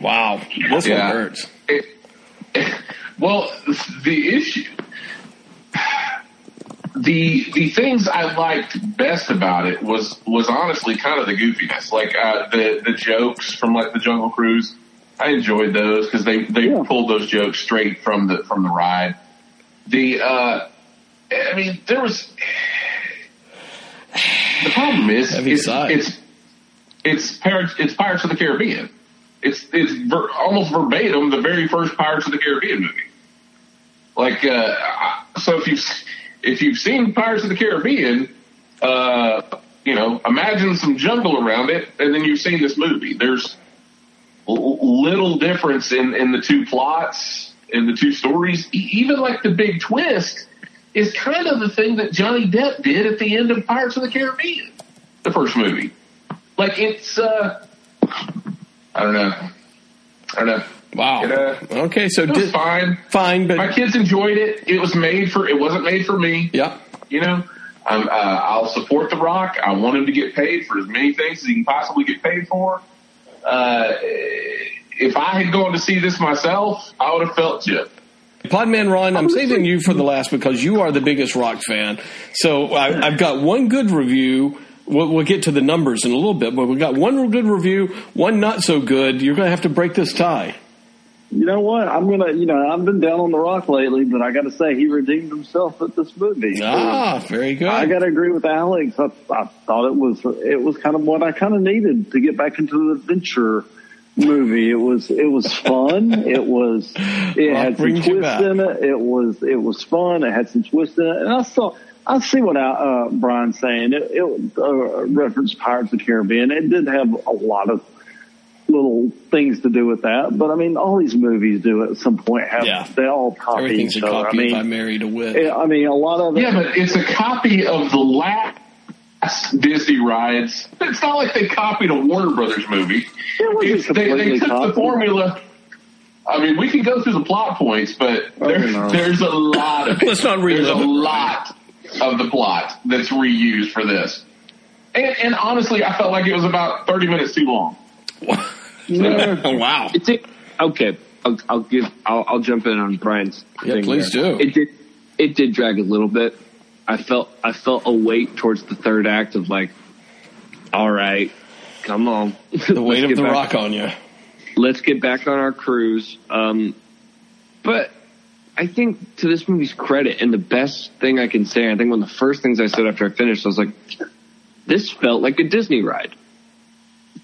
Wow, this Yeah. one hurts. Well, the issue, the the things I liked best about it was was honestly kind of the goofiness, like uh, the the jokes from like the Jungle Cruise. I enjoyed those because they they Yeah. pulled those jokes straight from the from the ride. The uh, I mean, there was <sighs> the problem is it's, sigh. it's it's Pirates it's Pirates of the Caribbean. It's it's ver- almost verbatim the very first Pirates of the Caribbean movie. Like, uh, so if you've if you've seen Pirates of the Caribbean, uh, you know, imagine some jungle around it, and then you've seen this movie. There's little difference in in the two plots in the two stories. E- even like the big twist is kind of the thing that Johnny Depp did at the end of Pirates of the Caribbean, the first movie. Like it's, uh, I don't know, I don't know. Wow. It, uh, Okay, so It was did, fine. fine, but My kids enjoyed it. It was made for. It wasn't made for me. yeah. You know, um, uh, I'll support The Rock. I want him to get paid for as many things as he can possibly get paid for. Uh, if I had gone to see this myself, I would have felt Chip. Podman Ron, I'm saving you for the last because you are the biggest rock fan. So I, I've got one good review. We'll, we'll get to the numbers in a little bit, but we've got one good review, one not so good. You're going to have to break this tie. You know what? I'm gonna. You know, I've been down on the rock lately, but I got to say he redeemed himself with this movie. Ah, very good. I got to agree with Alex. I, I thought it was it was kind of what I kind of needed to get back into the adventure movie. It was it was fun. it was it had some twists in it. It was it was fun. It had some twists in it, and I saw. I see what uh, Brian's saying. It, it uh, referenced Pirates of the Caribbean. It did have a lot of little things to do with that, but I mean, all these movies do at some point have Yeah. they all copy Everything's a each other. copy I if I married a wit. it- I mean, a lot of it. Yeah, but it's a copy of the last Disney rides. It's not like they copied a Warner Brothers movie. It wasn't they, they completely took the formula. I mean, we can go through the plot points, but oh, there, no. there's a lot of it. <laughs> Let's not There's a lot of the plot that's reused for this. And, and honestly, I felt like it was about 30 minutes too long. <laughs> <laughs> Oh, wow. It's it. Okay, I'll, I'll give. I'll, I'll jump in on Brian's. Yeah, please there. do. It did. It did drag a little bit. I felt. I felt a weight towards the third act of like, all right, come on, The <laughs> weight of the rock on you. Let's get back on our cruise. Um, but I think to this movie's credit, and the best thing I can say, I think one of the first things I said after I finished, I was like, this felt like a Disney ride.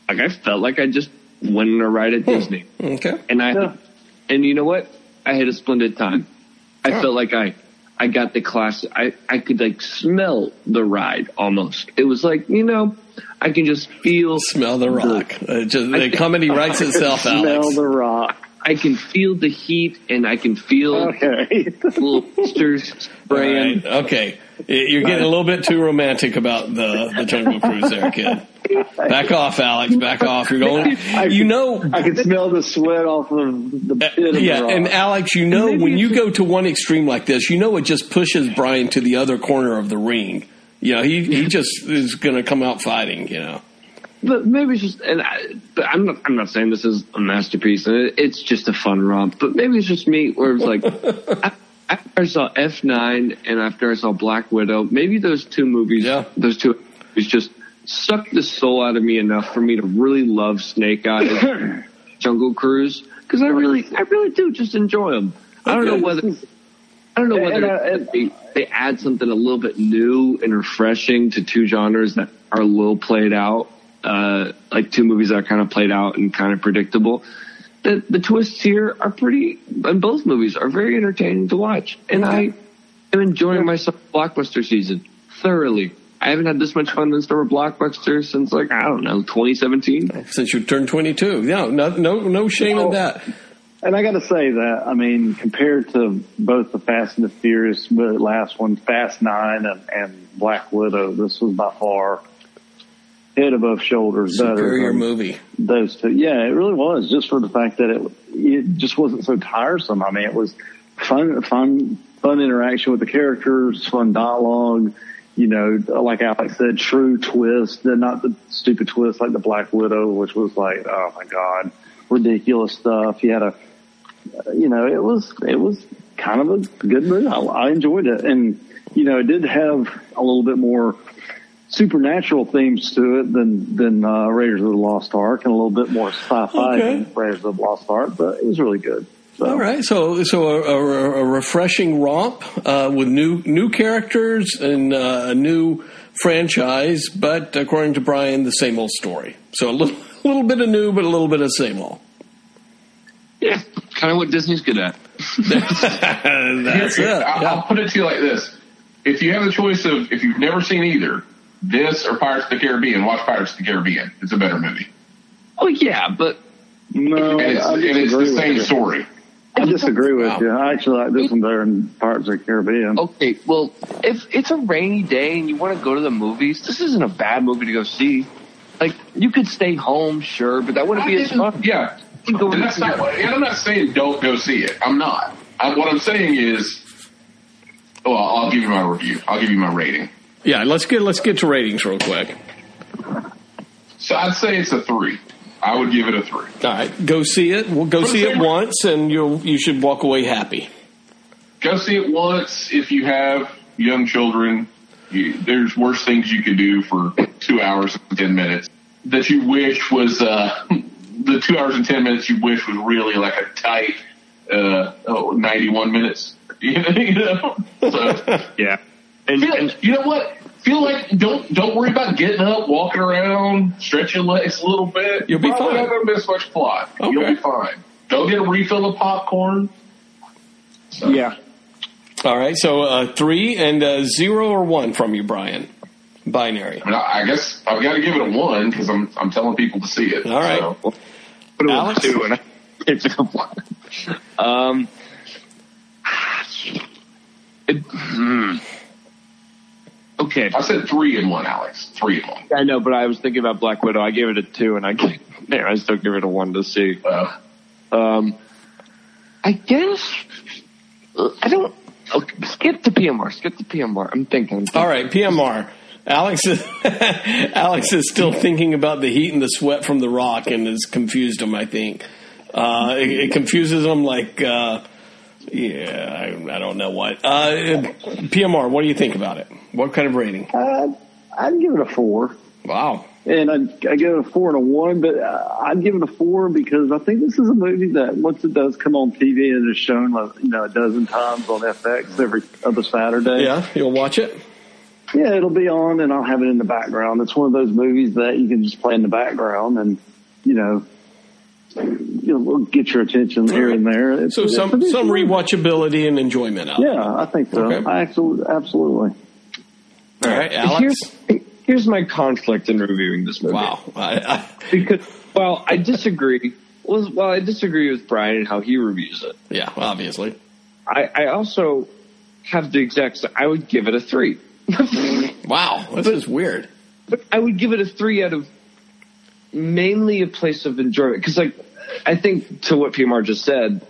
like I felt like I just went on a ride at Disney. Okay. And I, and you know what? I had a splendid time. I felt like I, I got the class. I, I could like smell the ride almost. It was like, you know, I can just feel. Smell the rock. Uh, just, the comedy <laughs> writes itself, out. Smell Alex. the rock. I can feel the heat and I can feel Okay. little blisters spraying. right. Okay. You're getting a little bit too romantic about the, the Jungle Cruise there, kid. Back off, Alex. Back off. You're going. You know. I can smell the sweat off of the uh, pit of Yeah, the and Alex, you know when you go to one extreme like this, you know it just pushes Brian to the other corner of the ring. You know, he he just is going to come out fighting. You know. But maybe it's just, and I, but I'm not, I'm not saying this is a masterpiece, and it, it's just a fun romp. But maybe it's just me, where it's like <laughs> I- after I saw F9 and after I saw Black Widow, maybe those two movies, yeah. those two movies, just sucked the soul out of me enough for me to really love Snake Eyes, <coughs> Jungle Cruise, because I really, I really do just enjoy them. I don't know whether. I don't know And, whether uh, they, they add something a little bit new and refreshing to two genres that are a little played out, uh, like two movies that are kind of played out and kind of predictable. The, the twists here are pretty, and both movies are very entertaining to watch. And I am enjoying myself blockbuster season thoroughly. I haven't had this much fun in summer blockbuster since like, I don't know, 2017. Since you turned 22. Yeah, no, no, no shame in oh, that. And I got to say that I mean, compared to both the Fast and the Furious, the last one, Fast Nine and, and Black Widow, this was by far head above shoulders better. Superior movie. Those two, yeah, it really was. Just for the fact that it it just wasn't so tiresome. I mean, it was fun, fun, fun interaction with the characters, fun dialogue. You know, like Alex said, true twist, and not the stupid twist like the Black Widow, which was like, oh my god, ridiculous stuff. You had a, you know, it was it was kind of a good movie. I, I enjoyed it, and you know, it did have a little bit more supernatural themes to it than than uh, Raiders of the Lost Ark, and a little bit more sci-fi Okay. than Raiders of the Lost Ark. But it was really good. So, All right, so so a, a, a refreshing romp uh, with new new characters and uh, a new franchise, but according to Brian, the same old story. So a little, <laughs> little bit of new, but a little bit of same old. Yeah, kind of what Disney's good at. <laughs> That's Here- it. I'll, I'll put it to you like this: If you have the choice of if you've never seen either this or Pirates of the Caribbean, watch Pirates of the Caribbean. It's a better movie, Oh yeah, but no, and it's, I and it's the same you. story. I disagree with you. I actually like this one better in Pirates of the Caribbean. Okay, well, if it's a rainy day and you want to go to the movies, this isn't a bad movie to go see. Like, you could stay home, sure, but that wouldn't be as fun. Yeah, You and that's not. And I'm not saying don't go see it. I'm not. I, what I'm saying is, well, I'll give you my review. I'll give you my rating. Yeah, let's get let's get to ratings real quick. So I'd say it's a three. I would give it a three. All right, go see it. We'll go For see it same- once, and you'll you should walk away happy. Go see it once if you have young children. You, there's worse things you could do for two hours and ten minutes that you wish was uh, <laughs> the two hours and ten minutes you wish was really like a tight uh, oh, 91 minutes. <laughs> You know, so Yeah. feel, you know what? Feel like don't don't worry about getting up, walking around, stretching legs a little bit. You'll be Probably fine. Not going to miss much plot. You'll be fine. Go get a refill of popcorn. So, Yeah. All right, so uh, three and uh, zero or one from you, Brian. Binary. I, mean, I I guess I've got to give it a one because I'm I'm telling people to see it. All right. So, Put it Alex? two, and I, it's a one. Um, it, hmm. Okay. I said three and one, Alex. Three and one. I know, but I was thinking about Black Widow. I gave it a two, and I gave, man, I still give it a one to see. Uh, Um, I guess I don't. Okay, skip to PMR. Skip to PMR. I'm thinking. I'm thinking. All right, PMR. Alex is <laughs> Alex is still thinking about the heat and the sweat from the rock and has confused him. I think uh, it, it confuses him like uh, yeah, I, I don't know what. Uh, PMR, what do you think about it? What kind of rating? Uh, I'd give it a four. Wow. And I'd, I'd give it a four and a one, but uh, I'd give it a four because I think this is a movie that once it does come on TV and is shown, like, you know, a dozen times on FX every other Saturday. Yeah, you'll watch it. Yeah, it'll be on, and I'll have it in the background. It's one of those movies that you can just play in the background, and you know, you'll get your attention here and there. It's, So some a decent some rewatchability and enjoyment out. Yeah, I think so. Okay. I absolutely, absolutely. All right, Alex. Here's, here's my conflict in reviewing this movie. Wow. <laughs> I, I, Because, well, I disagree. Well, well, I disagree with Brian and how he reviews it. yeah, obviously. I, I also have the exact. I would give it a three. <laughs> Wow, this is weird. But I would give it a three out of mainly a place of enjoyment. Because, like, I think to what PMR just said,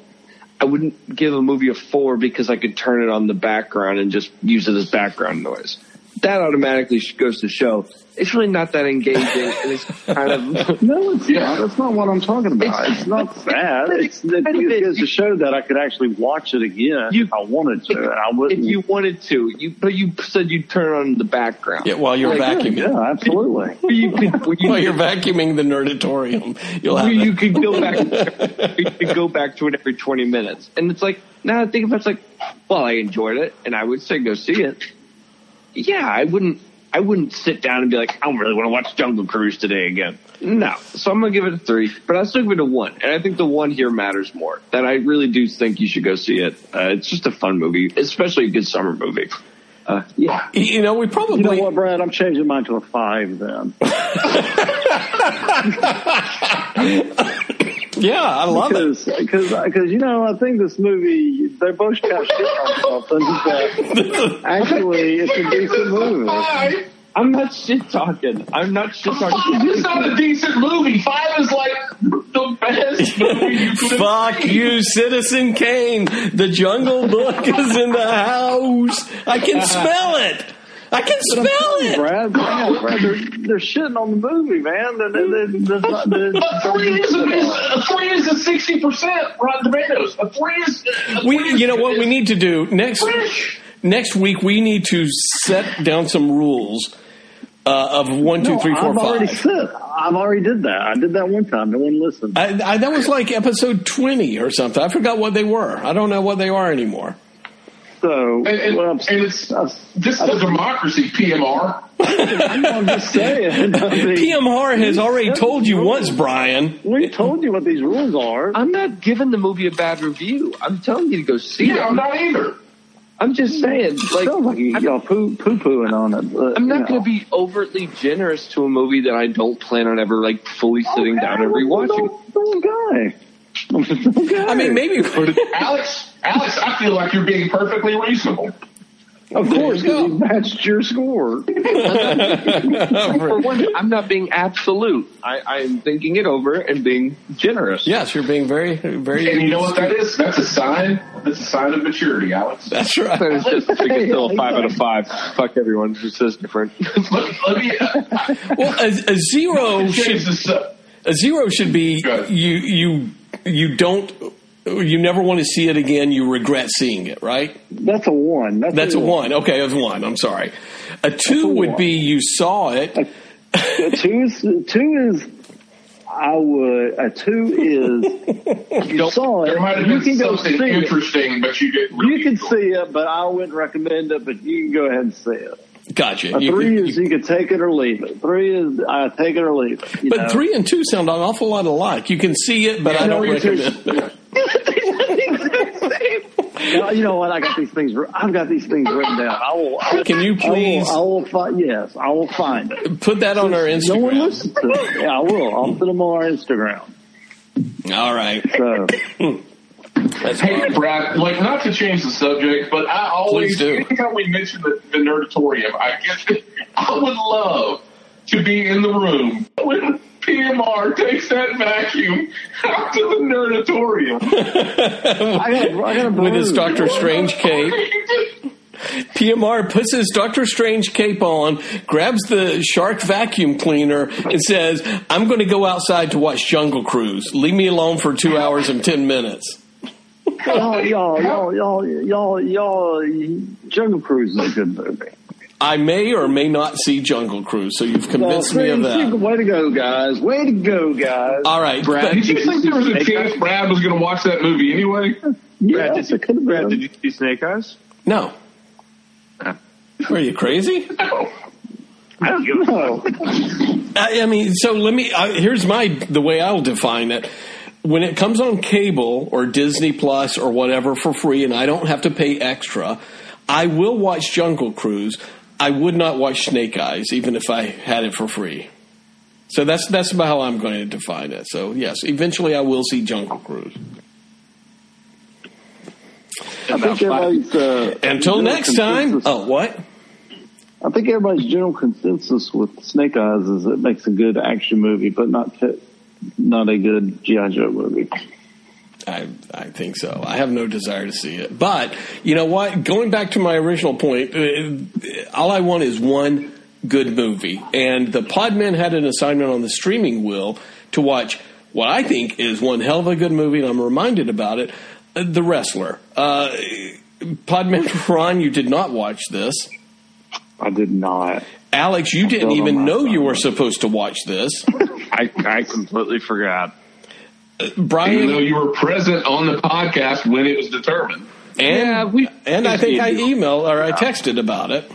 I wouldn't give a movie a four because I could turn it on the background and just use it as background noise. That automatically goes to show it's really not that engaging, and it's kind of <laughs> No, it's not. That's not what I'm talking about. It's, not that. It's, it, it goes to show that I could actually watch it again if I wanted to, and I wouldn't. if you wanted to. You but you said you'd turn on the background. Yeah, while you're Like, vacuuming. yeah, absolutely. Where you could, you While you're vacuuming the nerdatorium, you'll have you it. could go back, <laughs> you could go back to it every twenty minutes, and it's like now I think about it, it's like, well, I enjoyed it, and I would say go see it. Yeah, I wouldn't. I wouldn't sit down and be like, I don't really want to watch Jungle Cruise today again. No, so I'm gonna give it a three, but I'll still give it a one, and I think the one here matters more. That I really do think you should go see it. Uh, it's just a fun movie, especially a good summer movie. Uh, yeah, You know, we probably. You know what, Brad? I'm changing mine to a five then. <laughs> Yeah, I love it. Because, because you know, I think this movie, they both got shit on something that <laughs> actually it's a decent movie. Five. I'm not shit talking. I'm not shit talking. Five is not a decent movie. Five is like the best <laughs> movie you could have Fuck you, Citizen Kane. The Jungle Book <laughs> is in the house. I can <laughs> smell it. I can But I'm smell it. Brad, Brad, Brad, they're, they're shitting on the movie, man. They're, they're, they're, they're not- they're- But three is a, a three is a sixty percent Rotten Tomatoes. A three is a three We, is- you know what we need to do next Fresh. next week. We need to set down some rules uh, of one, No, three, four, I've already said, I've already did that. I did that one time. No one listened. I, I, that was like episode twenty or something. I forgot what they were. I don't know what they are anymore. So, And, and, well, and it's I'm, this is a democracy, PMR. I'm just saying. <laughs> I mean, PMR has already told you once, Brian. We told you what these rules are. I'm not giving the movie a bad review. I'm telling you to go see Yeah, it. I'm not either. I'm just saying, like, Sounds like you- y'all poo poo pooing on it. but, I'm not going to be overtly generous to a movie that I don't plan on ever like fully oh, sitting down and rewatching. Don't, don't guy. Don't guy. I mean, maybe. Alex, Alex, I feel like you're being perfectly reasonable. Of course, There you because you matched your score. <laughs> For one, <laughs> I'm not being absolute. I, I'm thinking it over and being generous. Yes, you're being very, very. And you know what that is? That's a <laughs> sign. That's a sign of maturity, Alex. That's right. But it's just I think it's still a five out of five. Fuck everyone who says different. Let, let me. Uh, Well, a, a zero should change this up. a zero should be you you you don't you never want to see it again. You regret seeing it, right? That's a one. That's, That's a one. Okay, that's one. I'm sorry. A two a would one. be you saw it. A two is two is. I would. A two is. <laughs> You saw it. There might have You been can go something see it. interesting, but you didn't. Really You can see it, but I wouldn't recommend it. But you can go ahead and see it. Gotcha. A three you- is you can take it or leave it. Three is I take it or leave it. but know. three and two sound an awful lot alike. You can see it, but I don't three and two- recommend. <laughs> it. You know what? I got these things. I've got these things written down. I will. I Can you please I will, I will find. Yes, I will find it. put that on our Instagram. No one listens to it. Yeah, I will. I'll put them on our Instagram. All right. So <clears throat> That's Hey, fine. Brad, like not to change the subject, but I always, Please do. anytime we mention the, the nerdatorium, I get, I would love to be in the room when PMR takes that vacuum out to the nerdatorium. <laughs> I got. I got a With his. Doctor Strange cape. PMR puts his Doctor Strange cape on, grabs the shark vacuum cleaner, and says, I'm going to go outside to watch Jungle Cruise. Leave me alone for two hours and ten minutes. Y'all, y'all, y'all, y'all, y'all, y'all. Jungle Cruise is a good movie. I may or may not see Jungle Cruise, so you've convinced Well, me of see, that. Way to go, guys! Way to go, guys! All right, Brad, Did you think there was a chance Brad was going to watch that movie anyway? Yes, Brad, did you, it could have Brad, did you see Snake Eyes? no. <laughs> Are you crazy? No. I don't give no. I, I mean, so let me. Uh, here's my the way I'll define it. When it comes on cable or Disney Plus or whatever for free, and I don't have to pay extra, I will watch Jungle Cruise. I would not watch Snake Eyes, even if I had it for free. So that's that's about how I'm going to define it. So yes, eventually I will see Jungle Cruise. I think everybody's. Uh, Until next time. Oh, what? I think everybody's general consensus with Snake Eyes is it makes a good action movie, but not t- not a good GI Joe movie. I I think so. I have no desire to see it. But you know what? Going back to my original point, uh, all I want is one good movie. And the Podmen had an assignment on the streaming wheel to watch what I think is one hell of a good movie, and I'm reminded about it. uh, The Wrestler. Uh, Podman <laughs> Ron, you did not watch this. I did not. Alex, you didn't even know you were supposed to watch this. I, I completely forgot. Brian, Even though you were present on the podcast when it was determined. and Yeah, we- and I think I emailed or I texted about it.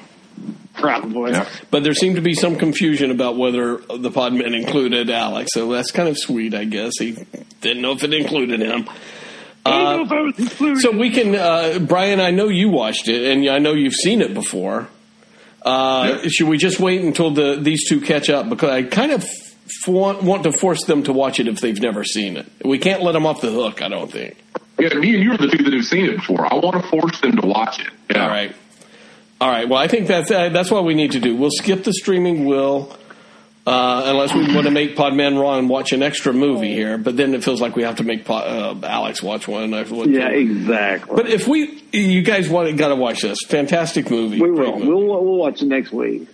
Probably. Yeah. But there seemed to be some confusion about whether the Podman included Alex, so that's kind of sweet, I guess. He didn't know if it included him. Uh, so we can, uh, Brian. I know you watched it, and I know you've seen it before. Uh, Yep. Should we just wait until the these two catch up? Because I kind of f- want, want to force them to watch it if they've never seen it. We can't let them off the hook. I don't think. Yeah, me and you are the two that have seen it before. I want to force them to watch it. Yeah. All right. All right. Well, I think that's uh, that's what we need to do. We'll skip the streaming will, uh, unless we want to make Podman Ron watch an extra movie here. But then it feels like we have to make Pod, uh, Alex watch one. I would- Yeah, exactly. But if we, you guys want got to watch this fantastic movie. we will. movie. We'll we'll watch it next week.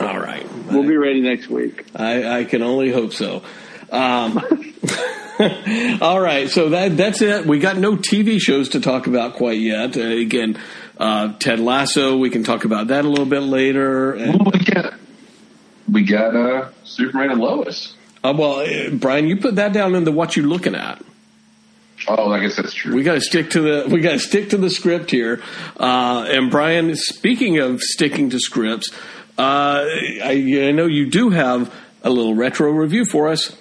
All right. We'll be ready next week. I, I can only hope so. Um, <laughs> all right, so that that's it. We got no TV shows to talk about quite yet. Uh, again, uh, Ted Lasso. We can talk about that a little bit later. And, Well, we got we got uh, Superman and Lois. uh, well, uh, Brian, you put that down in the what you're looking at. Oh, I guess that's true. We got to stick to the we got to stick to the script here. Uh, and Brian, speaking of sticking to scripts, uh, I, I know you do have a little retro review for us.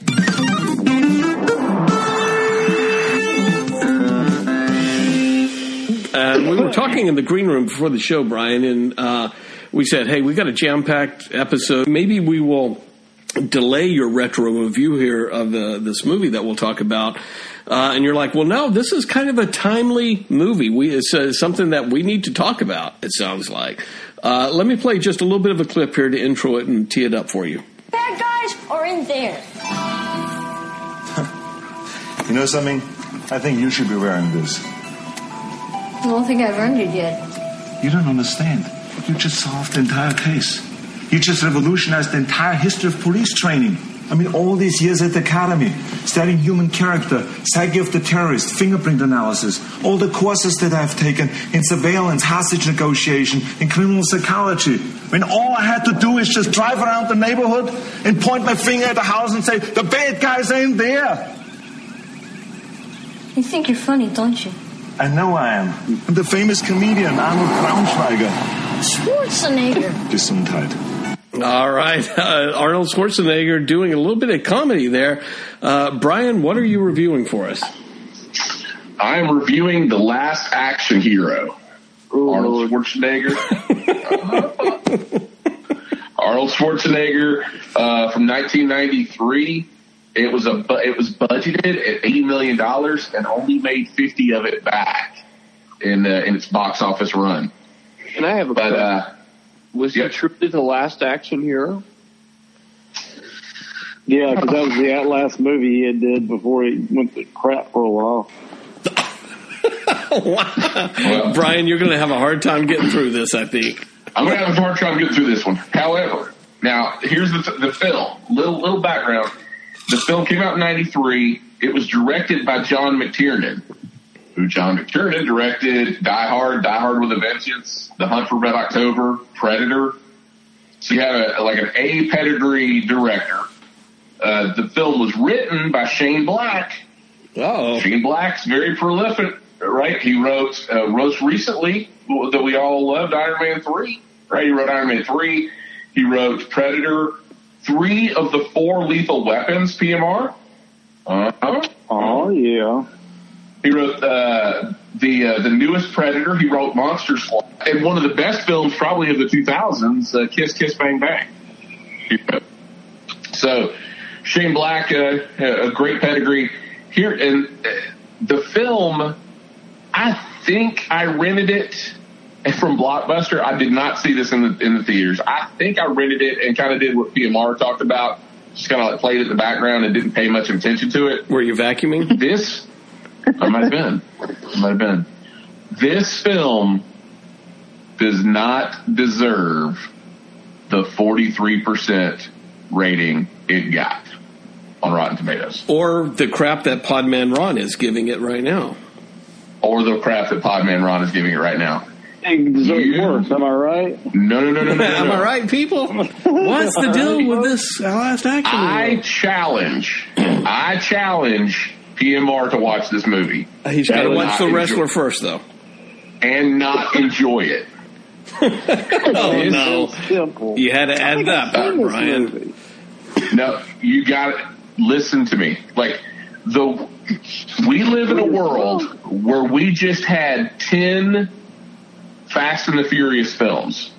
And we were talking in the green room before the show, Brian, and uh, we said, "Hey, we got a jam-packed episode. Maybe we will delay your retro review here of uh, this movie that we'll talk about." Uh, and you're like, "Well, no, this is kind of a timely movie. We it's uh, something that we need to talk about." It sounds like. Uh, let me play just a little bit of a clip here to intro it and tee it up for you. Bad guys are in there. <laughs> You know something? I think you should be wearing this. I don't think I've earned it yet. You don't understand. You just solved the entire case. You just revolutionized the entire history of police training. I mean, all these years at the academy, studying human character, psyche of the terrorist, fingerprint analysis, all the courses that I've taken in surveillance, hostage negotiation, in criminal psychology. When all I had to do is just drive around the neighborhood and point my finger at the house and say, the bad guys are in there. You think you're funny, don't you? I know I am. I'm the famous comedian Arnold Braunschweiger. Schwarzenegger. <laughs> Gesundheit. All right, <laughs> uh, Arnold Schwarzenegger doing a little bit of comedy there. Uh, Brian, what are you reviewing for us? I am reviewing The Last Action Hero. Arnold Schwarzenegger. <laughs> Arnold Schwarzenegger uh, from 1993. It was a bu- it was budgeted at 80 million dollars and only made 50 of it back in uh, in its box office run. And I have a But question. uh, Was yeah. he truly the last action hero? Yeah, because that was the last movie he had did before he went to crap for a while. <laughs> well, Brian, you're going to have a hard time getting through this, I think. I'm gonna have a hard time getting through this one. However, now here's the, the film. Little little background. The film came out in '93. It was directed by John McTiernan, who John McTiernan directed Die Hard, Die Hard with a Vengeance, The Hunt for Red October, Predator. So you have a, like an A pedigree director. Uh, the film was written by Shane Black, Oh, Shane Black's very prolific, right? He wrote uh, most recently. that we all loved, Iron Man three. Right? He wrote Iron Man three. He wrote Predator. Three of the four Lethal Weapons PMR. Uh-huh. Oh yeah. He wrote uh, the uh, the newest Predator. He wrote Monster Squad, and one of the best films probably of the 2000s, uh, Kiss Kiss Bang Bang. So Shane Black, uh, a great pedigree here, and uh, the film. I think I rented it from Blockbuster. I did not see this in the in the theaters. I think I rented it and kind of did what PMR talked about, just kind of like played it in the background and didn't pay much attention to it. Were you vacuuming? This, I might have been. I might have been. This film does not deserve the 43% rating it got on Rotten Tomatoes. Or the crap that Podman Ron is giving it right now. Or the crap that Podman Ron is giving it right now. It deserves worse. Am I right? No, no, no, no, no. no, Am no. I right, people? What's the deal with this last action? I challenge, I challenge PMR to watch this movie. He's got to watch not the enjoy- wrestler first, though. and not enjoy it. <laughs> Oh no! Simple. You had to add that, part, Brian. No, you got to listen to me. Like the we live in a world where we just had 10 Fast and the Furious films.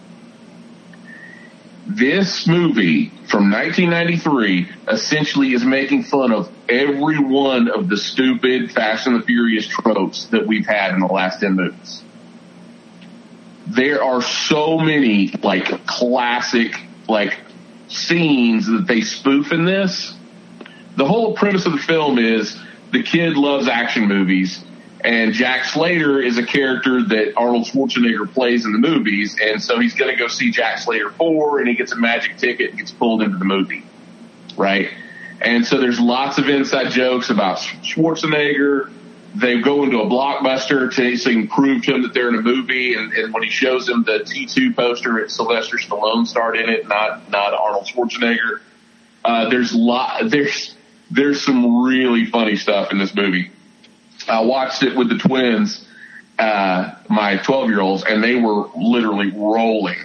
This movie from 1993 essentially is making fun of every one of the stupid Fast and the Furious tropes that we've had in the last 10 movies. There are so many like classic like scenes that they spoof in this. The whole premise of the film is the kid loves action movies and Jack Slater is a character that Arnold Schwarzenegger plays in the movies, and so he's going to go see Jack Slater 4, and he gets a magic ticket and gets pulled into the movie, right? And so there's lots of inside jokes about Schwarzenegger. They go into a blockbuster to so he can prove to him that they're in a movie, and, and when he shows him the T2 poster, it's Sylvester Stallone starred in it, not not Arnold Schwarzenegger. Uh, there's lot there's there's some really funny stuff in this movie. I watched it with the twins, uh, my 12 year olds, and they were literally rolling.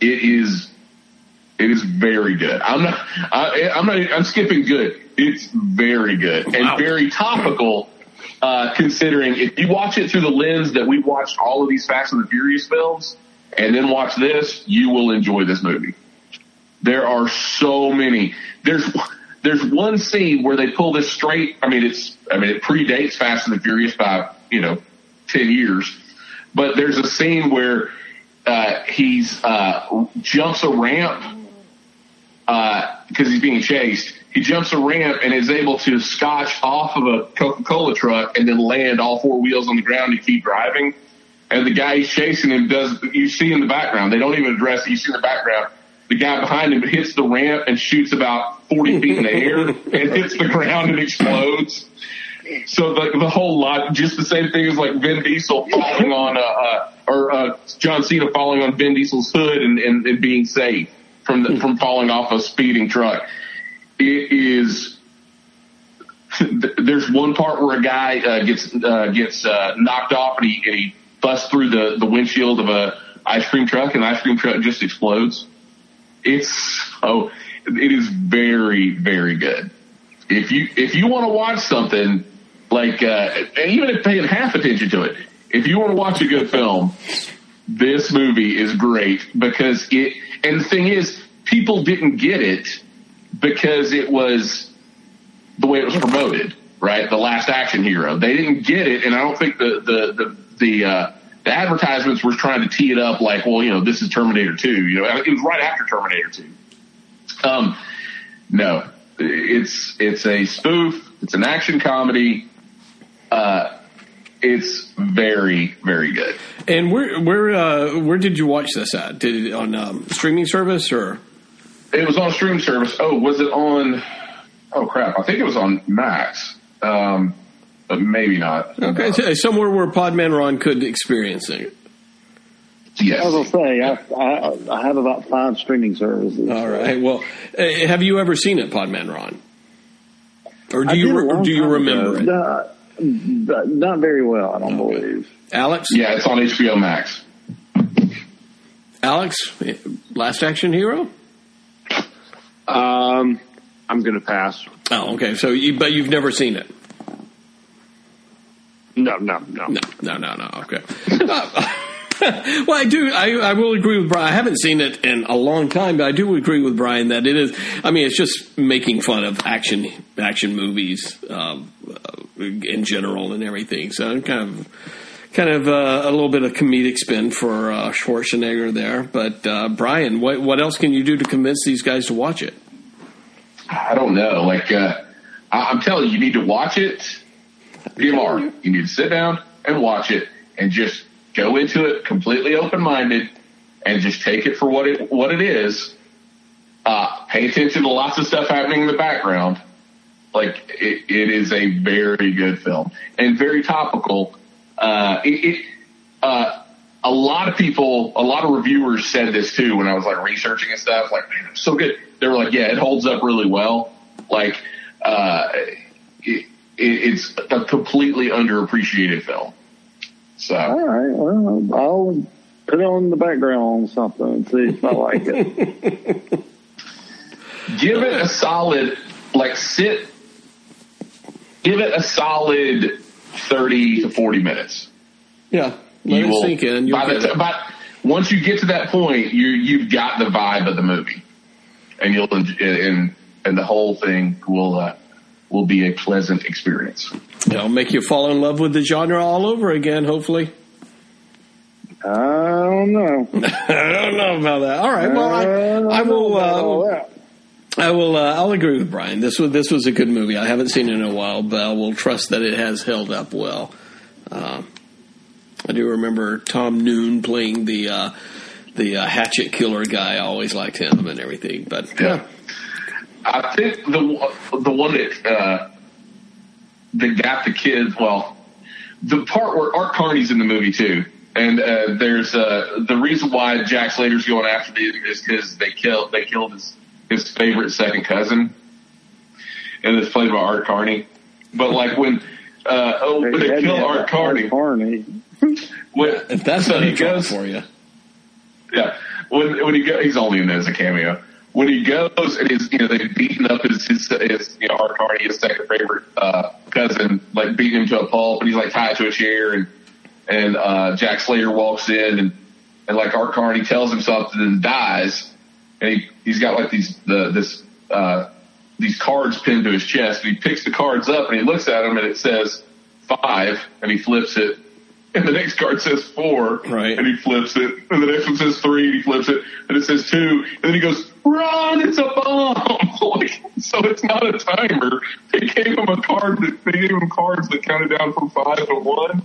It is, it is very good. I'm not, I, I'm not, I'm skipping good. It's very good and Wow. very topical, uh, considering if you watch it through the lens that we watched all of these Fast and the Furious films and then watch this, you will enjoy this movie. There are so many. There's there's one scene where they pull this straight. I mean, it's I mean it predates Fast and the Furious by you know ten years, but there's a scene where uh, he's uh, jumps a ramp because he's being chased. He jumps a ramp and is able to scotch off of a Coca-Cola truck and then land all four wheels on the ground and keep driving. And the guy he's chasing him does, you see in the background, they don't even address it. You see in the background, the guy behind him hits the ramp and shoots about 40 feet in the air and hits the ground and explodes. So the, the whole lot, just the same thing as like Vin Diesel falling on, uh, uh or, uh, John Cena falling on Vin Diesel's hood and, and, and being safe from the, from falling off a speeding truck. It is, <laughs> there's one part where a guy, uh, gets, uh, gets, uh, knocked off and he, and he busts through the, the windshield of a ice cream truck and the ice cream truck just explodes. It's, oh, it is very, very good. If you, if you want to watch something like, uh, and even if paying half attention to it, if you want to watch a good film, this movie is great because it, and the thing is, people didn't get it because it was the way it was promoted, right? The last action hero. They didn't get it, and I don't think the the the the, uh, the advertisements were trying to tee it up like, well, you know, this is Terminator Two. You know, it was right after Terminator Two. Um, no, it's it's a spoof. It's an action comedy. Uh, it's very very good. And where where uh, where did you watch this at? Did it on um, streaming service or? It was on stream service. Oh, was it on? Oh crap! I think it was on Max, um, but maybe not. Okay, so somewhere where Podman Ron could experience it. Yes. I was gonna say I, I, I have about five streaming services. All right. Well, uh, have you ever seen it, Podman Ron? Or do I you did re- long do you remember ago. it? Uh, not very well, I don't believe. Alex? Yeah, it's on HBO Max. Alex, Last Action Hero? Um, I'm going to pass. Oh, okay. So, you, but you've never seen it? No, no, no, no, no, no, no. Okay. <laughs> Uh, <laughs> well, I do. I, I will agree with Brian. I haven't seen it in a long time, but I do agree with Brian that it is. I mean, it's just making fun of action action movies um, in general and everything. So kind of kind of uh, a little bit of comedic spin for uh, Schwarzenegger there. But uh, Brian, what what else can you do to convince these guys to watch it? I don't know. Like uh, I- I'm telling you, you need to watch it. PMR. You need to sit down and watch it, and just go into it completely open minded, and just take it for what it what it is. Uh, pay attention to lots of stuff happening in the background. Like it, it is a very good film and very topical. Uh, it, it uh, a lot of people, a lot of reviewers said this too when I was like researching and stuff. Like, man, it's so good. They were like, yeah, it holds up really well. Like, uh, it, it, it's a completely underappreciated film. So, All right. Well, I'll put it on the background on something and see if I like it. <laughs> give it a solid, like, sit, give it a solid 30 to 40 minutes. Yeah, let You it will- sink in. You'll by the t- it. by- once you get to that point, you you've got the vibe of the movie, and you'll and and the whole thing will uh, will be a pleasant experience. It'll make you fall in love with the genre all over again. Hopefully. I don't know. <laughs> I don't know about that. All right. Well, I, I will. Uh, I will. Uh, I'll agree with Brian. This was this was a good movie. I haven't seen it in a while, but I will trust that it has held up well. Uh, I do remember Tom Noon playing the uh, the uh, hatchet killer guy. I always liked him and everything. But yeah, I think the the one that uh, that got the kids. Well, the part where Art Carney's in the movie too, and uh, there's uh, the reason why Jack Slater's going after these is because they killed they killed his his favorite second cousin, and it's played by Art Carney. But like when uh, oh, when they kill Art Carney, Art Carney. when, if that's so not he goes for you. yeah. When when he go, he's only in there as a cameo. When he goes and he's you know they've beaten up his his, his you know Art Carney, his second favorite uh, cousin, like beating him to a pulp, and he's like tied to a chair, and and uh, Jack Slater walks in and and like Art Carney tells him something and dies, and he he's got like these the this uh, these cards pinned to his chest, and he picks the cards up and he looks at them and it says five, and he flips it. And the next card says four, right? And he flips it. And the next one says three, and he flips it. And it says two. And then he goes, "Run! It's a bomb!" <laughs> like, so it's not a timer. They gave him a card that they gave him cards that counted down from five to one.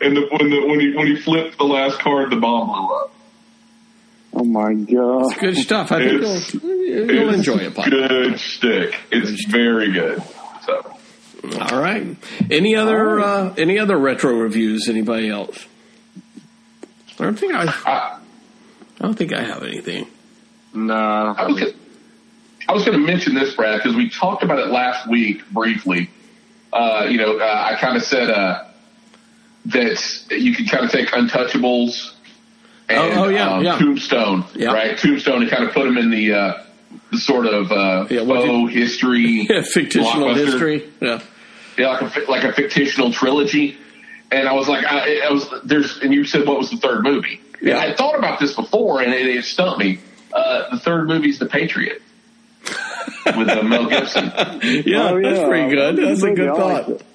And the, when the when he when he flipped the last card, the bomb blew up. Oh my god! It's good stuff. I think you'll, you'll it's enjoy it. Pop. Good stick. It's very good. So. All right. Any other uh, any other retro reviews? Anybody else? I don't think I. I don't think I have anything. No. I was gonna, I was going to mention this, Brad, because we talked about it last week briefly. Uh, you know, uh, I kind of said uh, that you can kind of take Untouchables and Oh, oh, yeah, um, yeah. Tombstone, Yeah. right? Tombstone, and kind of put them in the uh, the sort of uh, faux history, <laughs> Yeah, fictional history. Yeah. Yeah, like a fi- like a fictional trilogy. And I was like, I, I was there's, and you said what was the third movie? Yeah. I thought about this before, and it, it stumped me. Uh, the third movie's The Patriot with uh, Mel Gibson. <laughs> Yeah, Oh, that's yeah. pretty good. That's a good I thought. liked it.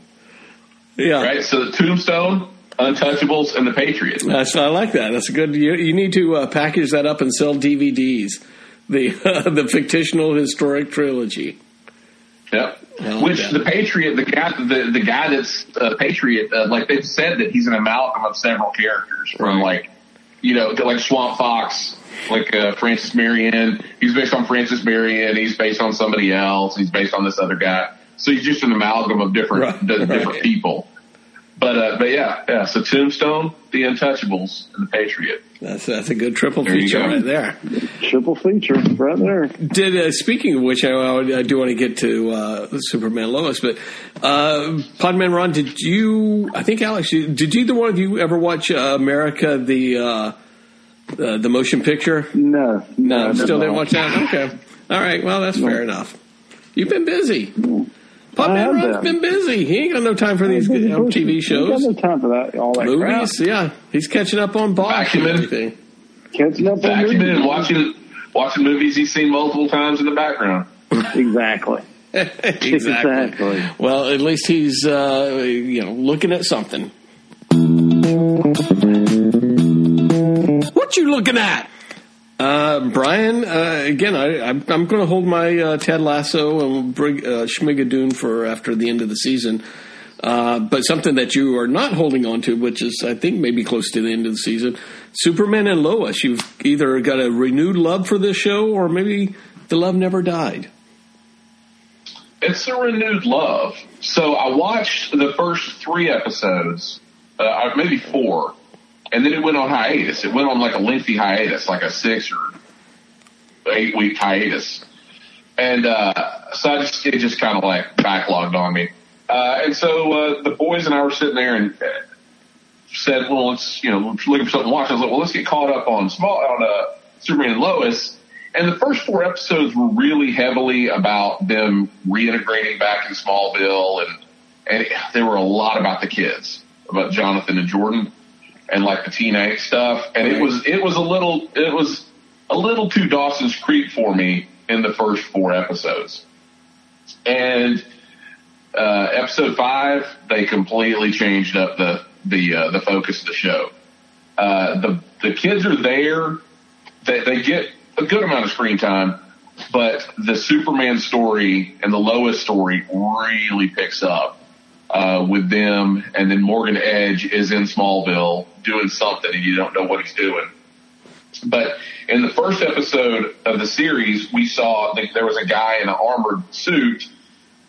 Yeah. Right. So the Tombstone, Untouchables, and The Patriot. That's, I like that. That's a good. You, you need to uh, package that up and sell DVDs. The <laughs> the fictional historic trilogy. Yep. Which the Patriot, the guy, the the guy that's a Patriot, uh, like they've said that he's an amalgam of several characters from like, you know, like Swamp Fox, like uh, Francis Marion. He's based on Francis Marion. He's based on somebody else. He's based on this other guy. So he's just an amalgam of different Right, the, <laughs> right. different people. But uh, but yeah, yeah. So Tombstone, The Untouchables, and The Patriot. That's that's a good triple There feature go. right there. Triple feature right there. Did uh, speaking of which, I, I do want to get to uh, Superman Lois, but uh, Podman Ron, did you? I think Alex, you- did either one of you ever watch uh, America the uh, uh, the motion picture? No, No, I still did didn't watch that. Okay, all right. Well, that's fair enough. You've been busy. I Podman have Ron's been. been busy. He ain't got no time for these you know, TV Ain't shows, got no time for that. All that crap. movies. Yeah, he's catching up on Bosch and everything. Catching up on Vacuuming movies. and watching watching movies he's seen multiple times in the background. <laughs> Exactly. exactly. Exactly. Well, at least he's uh, you know looking at something. What you looking at? Uh, Brian, uh, again, I, I'm, I'm going to hold my uh, Ted Lasso and bring uh, Schmigadoon for after the end of the season. Uh, but something that you are not holding on to, which is, I think, maybe close to the end of the season, Superman and Lois. You've either got a renewed love for this show, or maybe the love never died. It's a renewed love. So I watched the first three episodes, uh, maybe four, and then it went on hiatus. It went on like a lengthy hiatus, like a six or eight week hiatus. And uh, so I just it just kind of like backlogged on me. Uh, and so uh, the boys and I were sitting there and uh, said, "Well, let's you know looking for something to watch." I was like, "Well, let's get caught up on small on uh, Superman and Lois." And the first four episodes were really heavily about them reintegrating back in Smallville, and and it, there were a lot about the kids, about Jonathan and Jordan, and like the teenage stuff. And it was it was a little it was a little too Dawson's Creek for me in the first four episodes. And uh, episode five, they completely changed up the the uh, the focus of the show. Uh, the the kids are there; they, they get a good amount of screen time, but the Superman story and the Lois story really picks up uh, with them. And then Morgan Edge is in Smallville doing something, and you don't know what he's doing. But in the first episode of the series, we saw that there was a guy in an armored suit,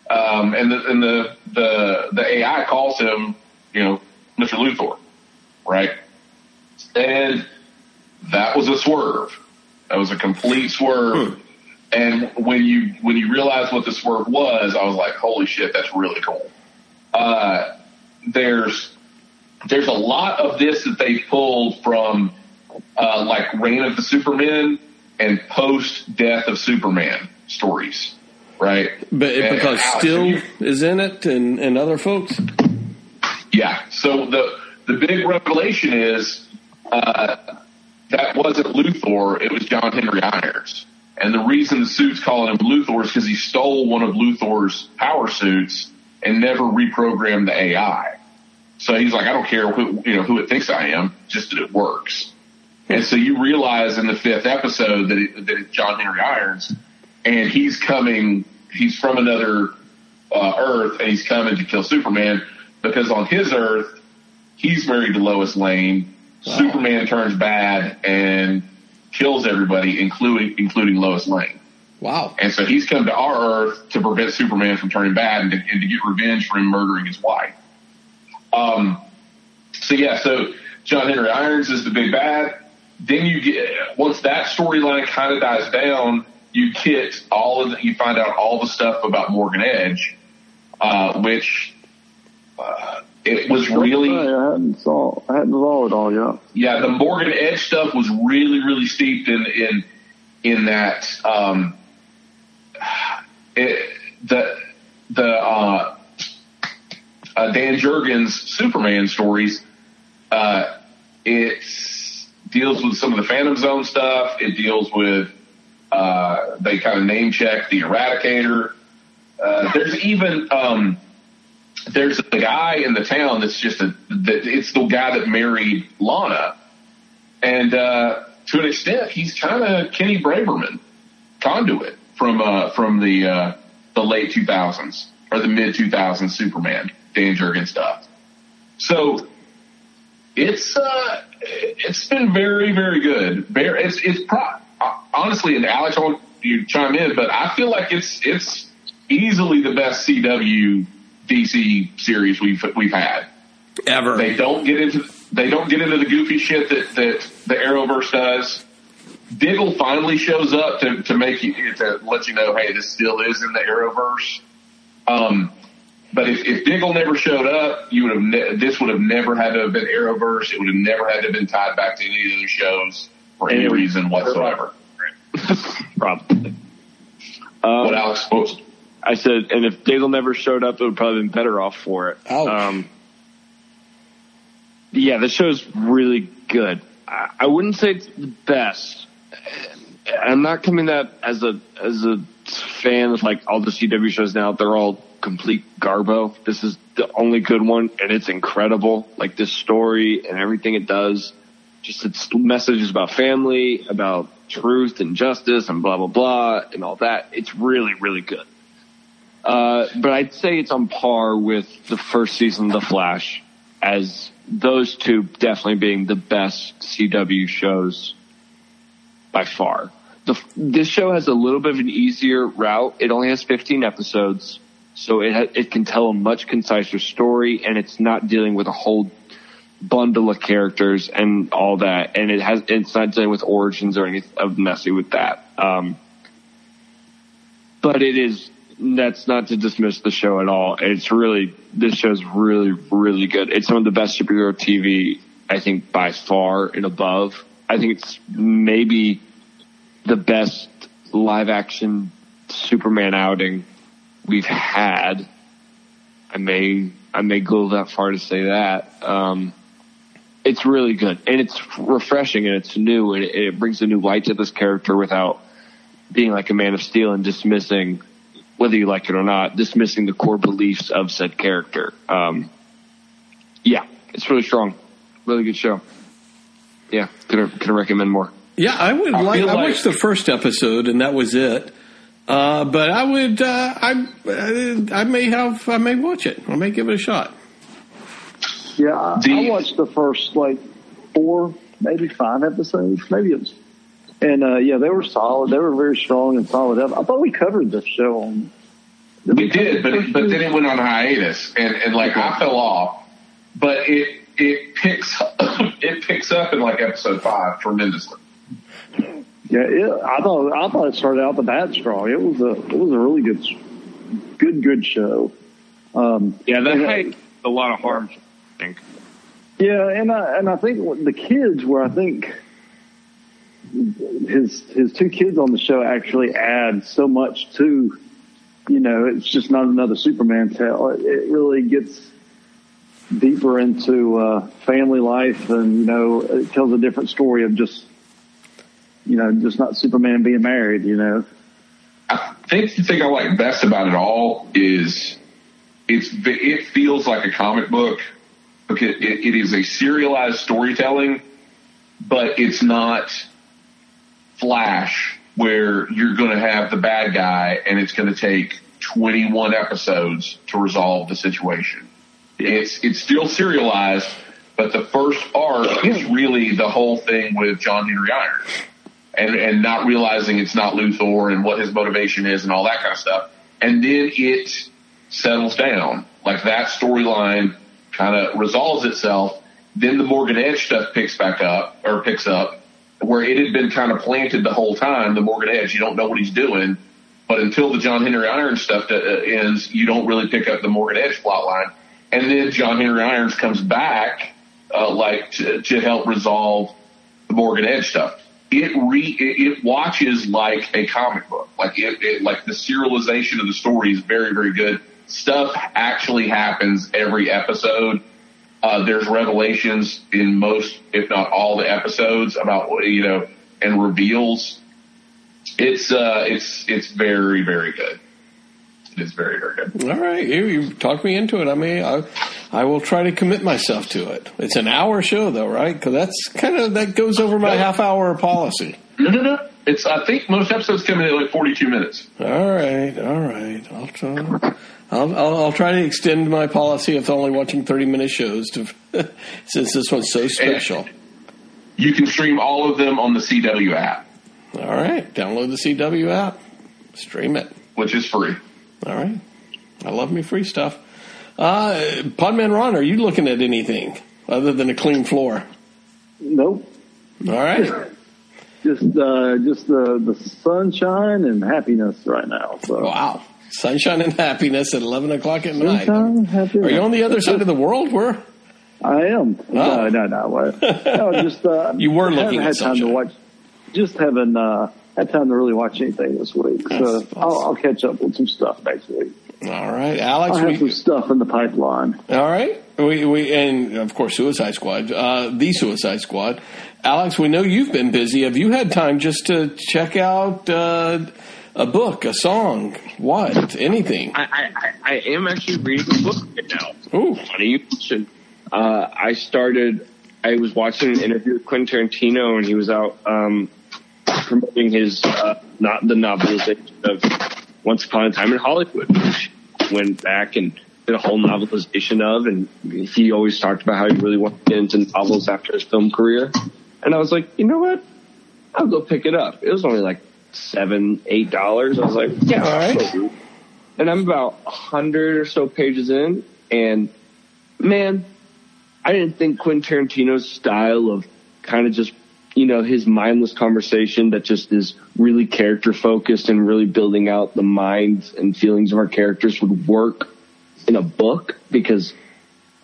um, and the and the the the AI calls him, you know, Mr. Luthor, right? And that was a swerve. That was a complete swerve. And when you when you realize what the swerve was, I was like, holy shit, that's really cool. Uh, there's there's a lot of this that they pulled from uh, like Reign of the Supermen and post Death of Superman stories, right? But And because Alex, Still you- is in it and, and other folks. yeah. So the the big revelation is uh, that wasn't Luthor; it was John Henry Irons. And the reason the suit's calling him Luthor is because he stole one of Luthor's power suits and never reprogrammed the AI. So he's like, I don't care who you know who it thinks I am, just that it works. And so you realize in the fifth episode that, it, that it's John Henry Irons, and he's coming. He's from another uh, Earth, and he's coming to kill Superman because on his Earth, he's married to Lois Lane. Superman turns bad and kills everybody, including including Lois Lane. Wow. And so he's come to our Earth to prevent Superman from turning bad and to, and to get revenge for him murdering his wife. Um, so yeah, so John Henry Irons is the big bad. Then you get once that storyline kind of dies down, you get all of the, you find out all the stuff about Morgan Edge, uh, which uh, it was really I hadn't saw I hadn't saw it all yet. yeah, the Morgan Edge stuff was really, really steeped in in in that um, it, the the uh, uh, Dan Jurgens Superman stories. Uh, it deals with some of the Phantom Zone stuff. It deals with uh, they kind of name check the Eradicator. Uh, there's even um, there's a guy in the town that's just a that it's the guy that married Lana, and uh, to an extent, he's kind of Kenny Braverman, conduit from uh, from the the late 2000s or the mid 2000s Superman Dan Jurgen stuff. So it's uh, it's been very very good. Very, it's it's pro- honestly, and Alex, I want you to chime in, but I feel like it's it's easily the best CW DC series we've we've had. ever. They don't get into they don't get into the goofy shit that that the Arrowverse does. Diggle finally shows up to to make you to let you know, hey, this still is in the Arrowverse. Um, but if, if Diggle never showed up, you would have ne- this would have never had to have been Arrowverse. It would have never had to have been tied back to any of the shows for any reason whatsoever. <laughs> Probably. Um, what Alex supposed? I said, and if Diggle never showed up, it would probably been better off for it. Um, yeah, the show's really good. I, I wouldn't say it's the best. I'm not coming that as a as a fan of like all the CW shows now. They're all complete garbo. This is the only good one, and it's incredible. Like this story and everything it does, just its messages about family, about truth and justice, and blah blah blah, and all that. It's really really good. Uh, but I'd say it's on par with the first season of The Flash, as those two definitely being the best CW shows by far. The, this show has a little bit of an easier route. It only has 15 episodes, so it ha- it can tell a much conciser story, and it's not dealing with a whole bundle of characters and all that. And it has it's not dealing with origins or anything of messy with that. Um, but it is that's not to dismiss the show at all. It's really this show's really really good. It's some of the best superhero TV I think by far and above. I think it's maybe the best live action Superman outing we've had. I may I may go that far to say that. Um, it's really good and it's refreshing and it's new and it, it brings a new light to this character without being like a Man of Steel and dismissing whether you like it or not, dismissing the core beliefs of said character. Um, yeah, it's really strong. Really good show. Yeah, can I, recommend more? Yeah, I would I like. feel I watched the first episode, and that was it. Uh, but I would. Uh, I. uh, I may have. I may watch it. I may give it a shot. Yeah, I, I watched the first like four, maybe five episodes. Maybe it was, and uh, yeah, they were solid. They were very strong and solid. I, I thought we covered this show on. We did, but it, but then it went on hiatus, and, and like I fell off. But it it picks up, <laughs> it picks up in like episode five tremendously. Yeah, it, I thought I thought it started out the bad strong. It was a it was a really good, good good show. Um, Yeah, that uh, had a lot of harm. I think. Yeah, and I and I think the kids were I think his his two kids on the show actually add so much to you know it's just not another Superman tale. It, it really gets deeper into uh, family life and you know it tells a different story of just you know just not Superman being married. You know. I think the thing I like best about it all is it's it feels like a comic book because it, it is a serialized storytelling, but it's not Flash where you're going to have the bad guy and it's going to take 21 episodes to resolve the situation. It's it's still serialized, but the first arc is <clears throat> really the whole thing with John Henry Irons and and not realizing it's not Luthor and what his motivation is and all that kind of stuff. And then it settles down. Like that storyline kind of resolves itself. Then the Morgan Edge stuff picks back up or picks up where it had been kind of planted the whole time. The Morgan Edge, you don't know what he's doing, but until the John Henry Irons stuff uh, ends, you don't really pick up the Morgan Edge plot line. And then John Henry Irons comes back, uh, like to, to help resolve the Morgan Edge stuff. It re it, watches like a comic book. Like it, it like the serialization of the story is very very good. Stuff actually happens every episode. Uh, there's revelations in most, if not all, the episodes about you know and reveals. It's uh, it's it's very very good. It's very very good. All right, you, you talked me into it. I mean, I, I will try to commit myself to it. It's an hour show, though, right? Because that's kind of that goes over my half hour policy. No, no, no. It's I think most episodes come in at like 42 minutes. All right, all right. I'll try. I'll, I'll, I'll try to extend my policy of only watching thirty minute shows to <laughs> since this one's so special. You can stream all of them on the CW app, All right, download the CW app, stream it, which is free. All right, I love me free stuff. Uh, Podman Ron, are you looking at anything other than a clean floor? Nope. All right. <laughs> Just uh, just the the sunshine and happiness right now. So. Wow. Sunshine and happiness at 11 o'clock at night. Happiness. Are you on the other side of the world? Where? I am. No, no, no. What? No, just uh, <laughs> You were looking haven't at had time to sunshine. watch. Just haven't uh, had time to really watch anything this week. So That's I'll, I'll catch up with some stuff next week. All right. Alex, I have we, some stuff in the pipeline. All right. We, we and of course Suicide Squad, uh, the Suicide Squad. Alex, we know you've been busy. Have you had time just to check out uh, a book, a song, what, anything? I, I, I- I am actually reading a book right now. Ooh. Funny you mentioned. Uh, I started. I was watching an interview with Quentin Tarantino, and he was out um, promoting his uh, not the novelization of Once Upon a Time in Hollywood. Which went back and did a whole novelization of, and he always talked about how he really wanted to get into novels after his film career. And I was like, you know what? I'll go pick it up. It was only like seven, eight dollars. I was like, yeah, All right. And I'm about a hundred or so pages in, and man, I didn't think Quentin Tarantino's style of kind of just, you know, his mindless conversation that just is really character focused and really building out the minds and feelings of our characters would work in a book because,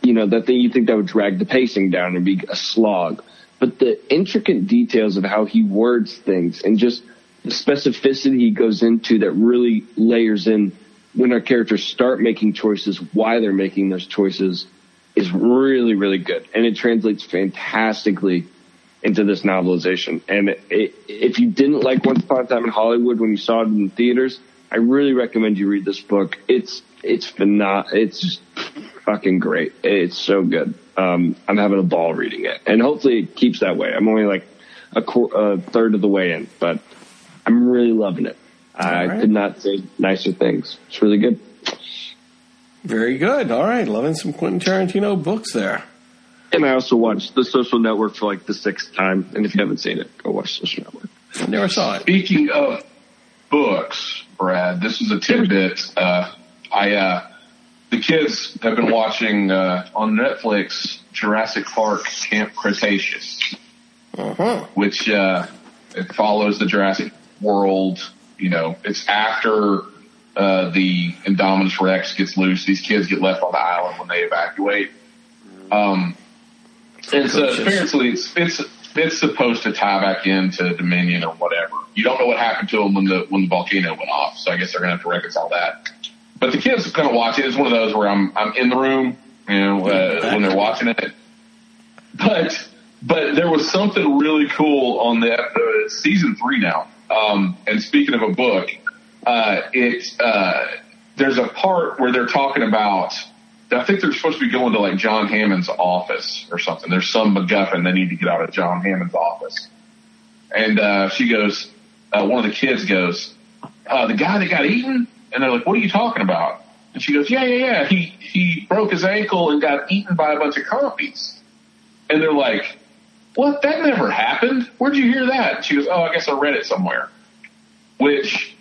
you know, that thing you think that would drag the pacing down and be a slog. But the intricate details of how he words things and just the specificity he goes into that really layers in when our characters start making choices, why they're making those choices is really, really good. And it translates fantastically into this novelization. And it, it, if you didn't like Once Upon a Time in Hollywood when you saw it in the theaters, I really recommend you read this book. It's, it's phenom- it's fucking great. It's so good. Um, I'm having a ball reading it and hopefully it keeps that way. I'm only like a, qu- a third of the way in, but I'm really loving it. I right. could not say nicer things. It's really good. Very good. All right. Loving some Quentin Tarantino books there. And I also watched The Social Network for like the sixth time. And if you haven't seen it, go watch Social Network. I never saw it. Speaking of books, Brad, this is a tidbit. Uh, I uh, the kids have been watching uh, on Netflix Jurassic Park Camp Cretaceous, Uh-huh. which uh, it follows the Jurassic World. You know, it's after uh, the Indominus Rex gets loose. These kids get left on the island when they evacuate. Um, and so apparently it's it's it's supposed to tie back into Dominion or whatever. You don't know what happened to them when the when the volcano went off, so I guess they're gonna have to reconcile that. But the kids kind gonna watch it. It's one of those where I'm I'm in the room, you know, uh, when they're watching it. But but there was something really cool on the uh, season three now. Um, and speaking of a book, uh, it uh, there's a part where they're talking about. I think they're supposed to be going to like John Hammond's office or something. There's some MacGuffin they need to get out of John Hammond's office. And uh, she goes, uh, one of the kids goes, uh, the guy that got eaten? And they're like, what are you talking about? And she goes, yeah, yeah, yeah. He, he broke his ankle and got eaten by a bunch of compies. And they're like, what? That never happened. Where'd you hear that? And she goes, oh, I guess I read it somewhere. Which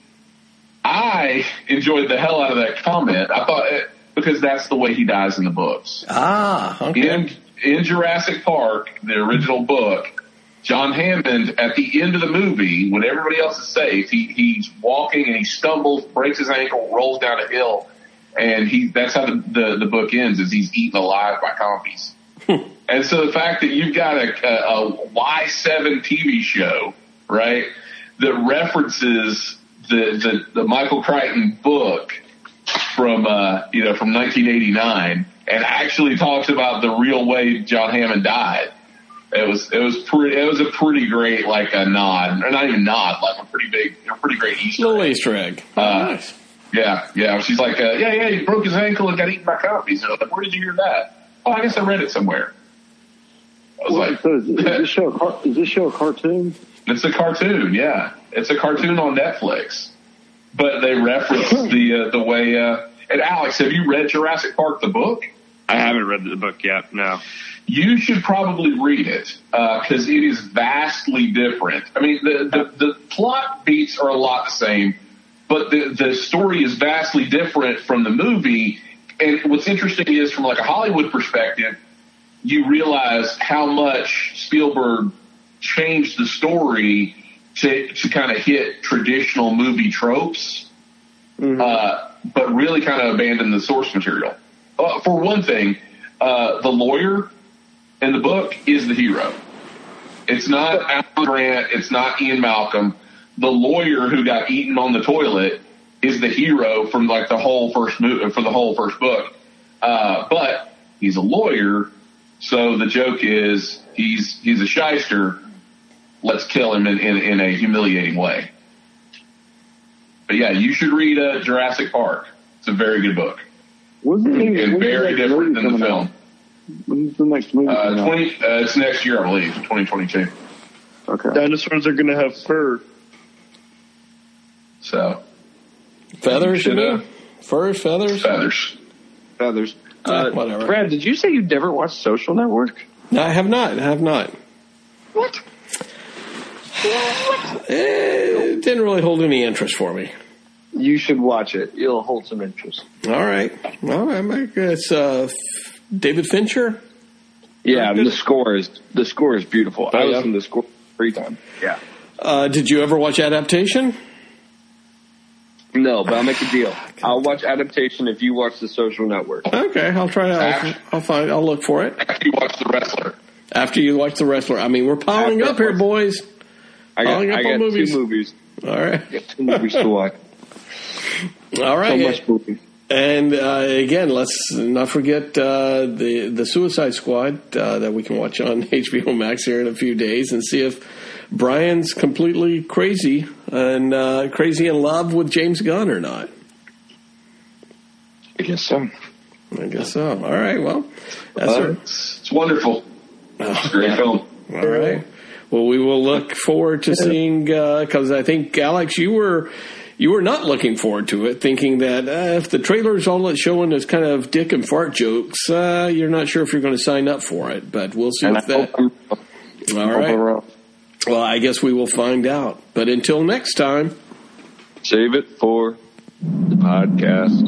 I enjoyed the hell out of that comment. I thought because that's the way he dies in the books. Ah, okay. In, in Jurassic Park, the original book, John Hammond, at the end of the movie, when everybody else is safe, he, he's walking and he stumbles, breaks his ankle, rolls down a hill, and he that's how the, the, the book ends, is he's eaten alive by compies. <laughs> and so the fact that you've got a, a, a Y7 TV show, right, that references the, the, the Michael Crichton book from, uh, you know, from 1989 and actually talks about the real way John Hammond died. It was, it was pretty, it was a pretty great, like a nod, or not even nod, like a pretty big, a pretty great Easter Little Easter egg. Uh, nice. yeah, yeah. She's like, uh, yeah, yeah, he broke his ankle and got eaten by compies. And I was like, where did you hear that? Oh, I guess I read it somewhere. I was like, So is, is this show a car, is this show a cartoon? it's a cartoon, yeah. It's a cartoon on Netflix. But they reference <laughs> the uh, the way. Uh, and Alex, have you read Jurassic Park the book? I haven't read the book yet. No. You should probably read it because it is vastly different. I mean, the, the the plot beats are a lot the same, but the the story is vastly different from the movie. and what's interesting is from like a Hollywood perspective, you realize how much Spielberg changed the story to to kind of hit traditional movie tropes, uh, but really kind of abandon the source material. Uh, for one thing, uh, the lawyer in the book is the hero. It's not Alan Grant. It's not Ian Malcolm. The lawyer who got eaten on the toilet is the hero from like the whole first movie for the whole first book. Uh, but he's a lawyer, so the joke is he's he's a shyster. Let's kill him in, in, in a humiliating way. But yeah, you should read uh, Jurassic Park. It's a very good book When's the, and very next different than the coming film. out? When's the next movie? Uh. Twenty. Uh, it's next year, I believe, 2022. Okay. Dinosaurs are going to have fur. So Feathers, you Should, uh, mean? Furs, feathers? feathers. Feathers. Uh, Uh, whatever. Brad, did you say you never watched Social Network? No, I have not. I have not. What? It didn't really hold any interest for me. You should watch it. It'll hold some interest. All right. All right. Mike. It's uh, David Fincher. Yeah, the score is the score is beautiful. I Oh, yeah? listen to the score every time. Yeah. Uh, did you ever watch Adaptation? No, but I'll make a deal. <sighs> I'll watch adaptation if you watch the Social Network. Okay, I'll try. I'll, I'll find. I'll look for it After you watch The Wrestler. after you watch the wrestler. I mean, we're piling After up here, boys. I got, I got movies. two movies. All right. I got two movies to watch. <laughs> All right. So much movie. And uh, again, let's not forget uh, the the Suicide Squad uh, that we can watch on <laughs> HBO Max here in a few days and see if Brian's completely crazy and uh, crazy in love with James Gunn or not. I guess so. I guess so. All right. Well, that's it's wonderful. It's a great <laughs> film. all right. Well, we will look forward to seeing because I think Alex, you were you were not looking forward to it, thinking that uh, if the trailer's all it's showing is kind of dick and fart jokes, uh, you're not sure if you're going to sign up for it. But we'll see And if that. hope I'm All right. Well, I guess we will find out. But until next time. Save it for the podcast.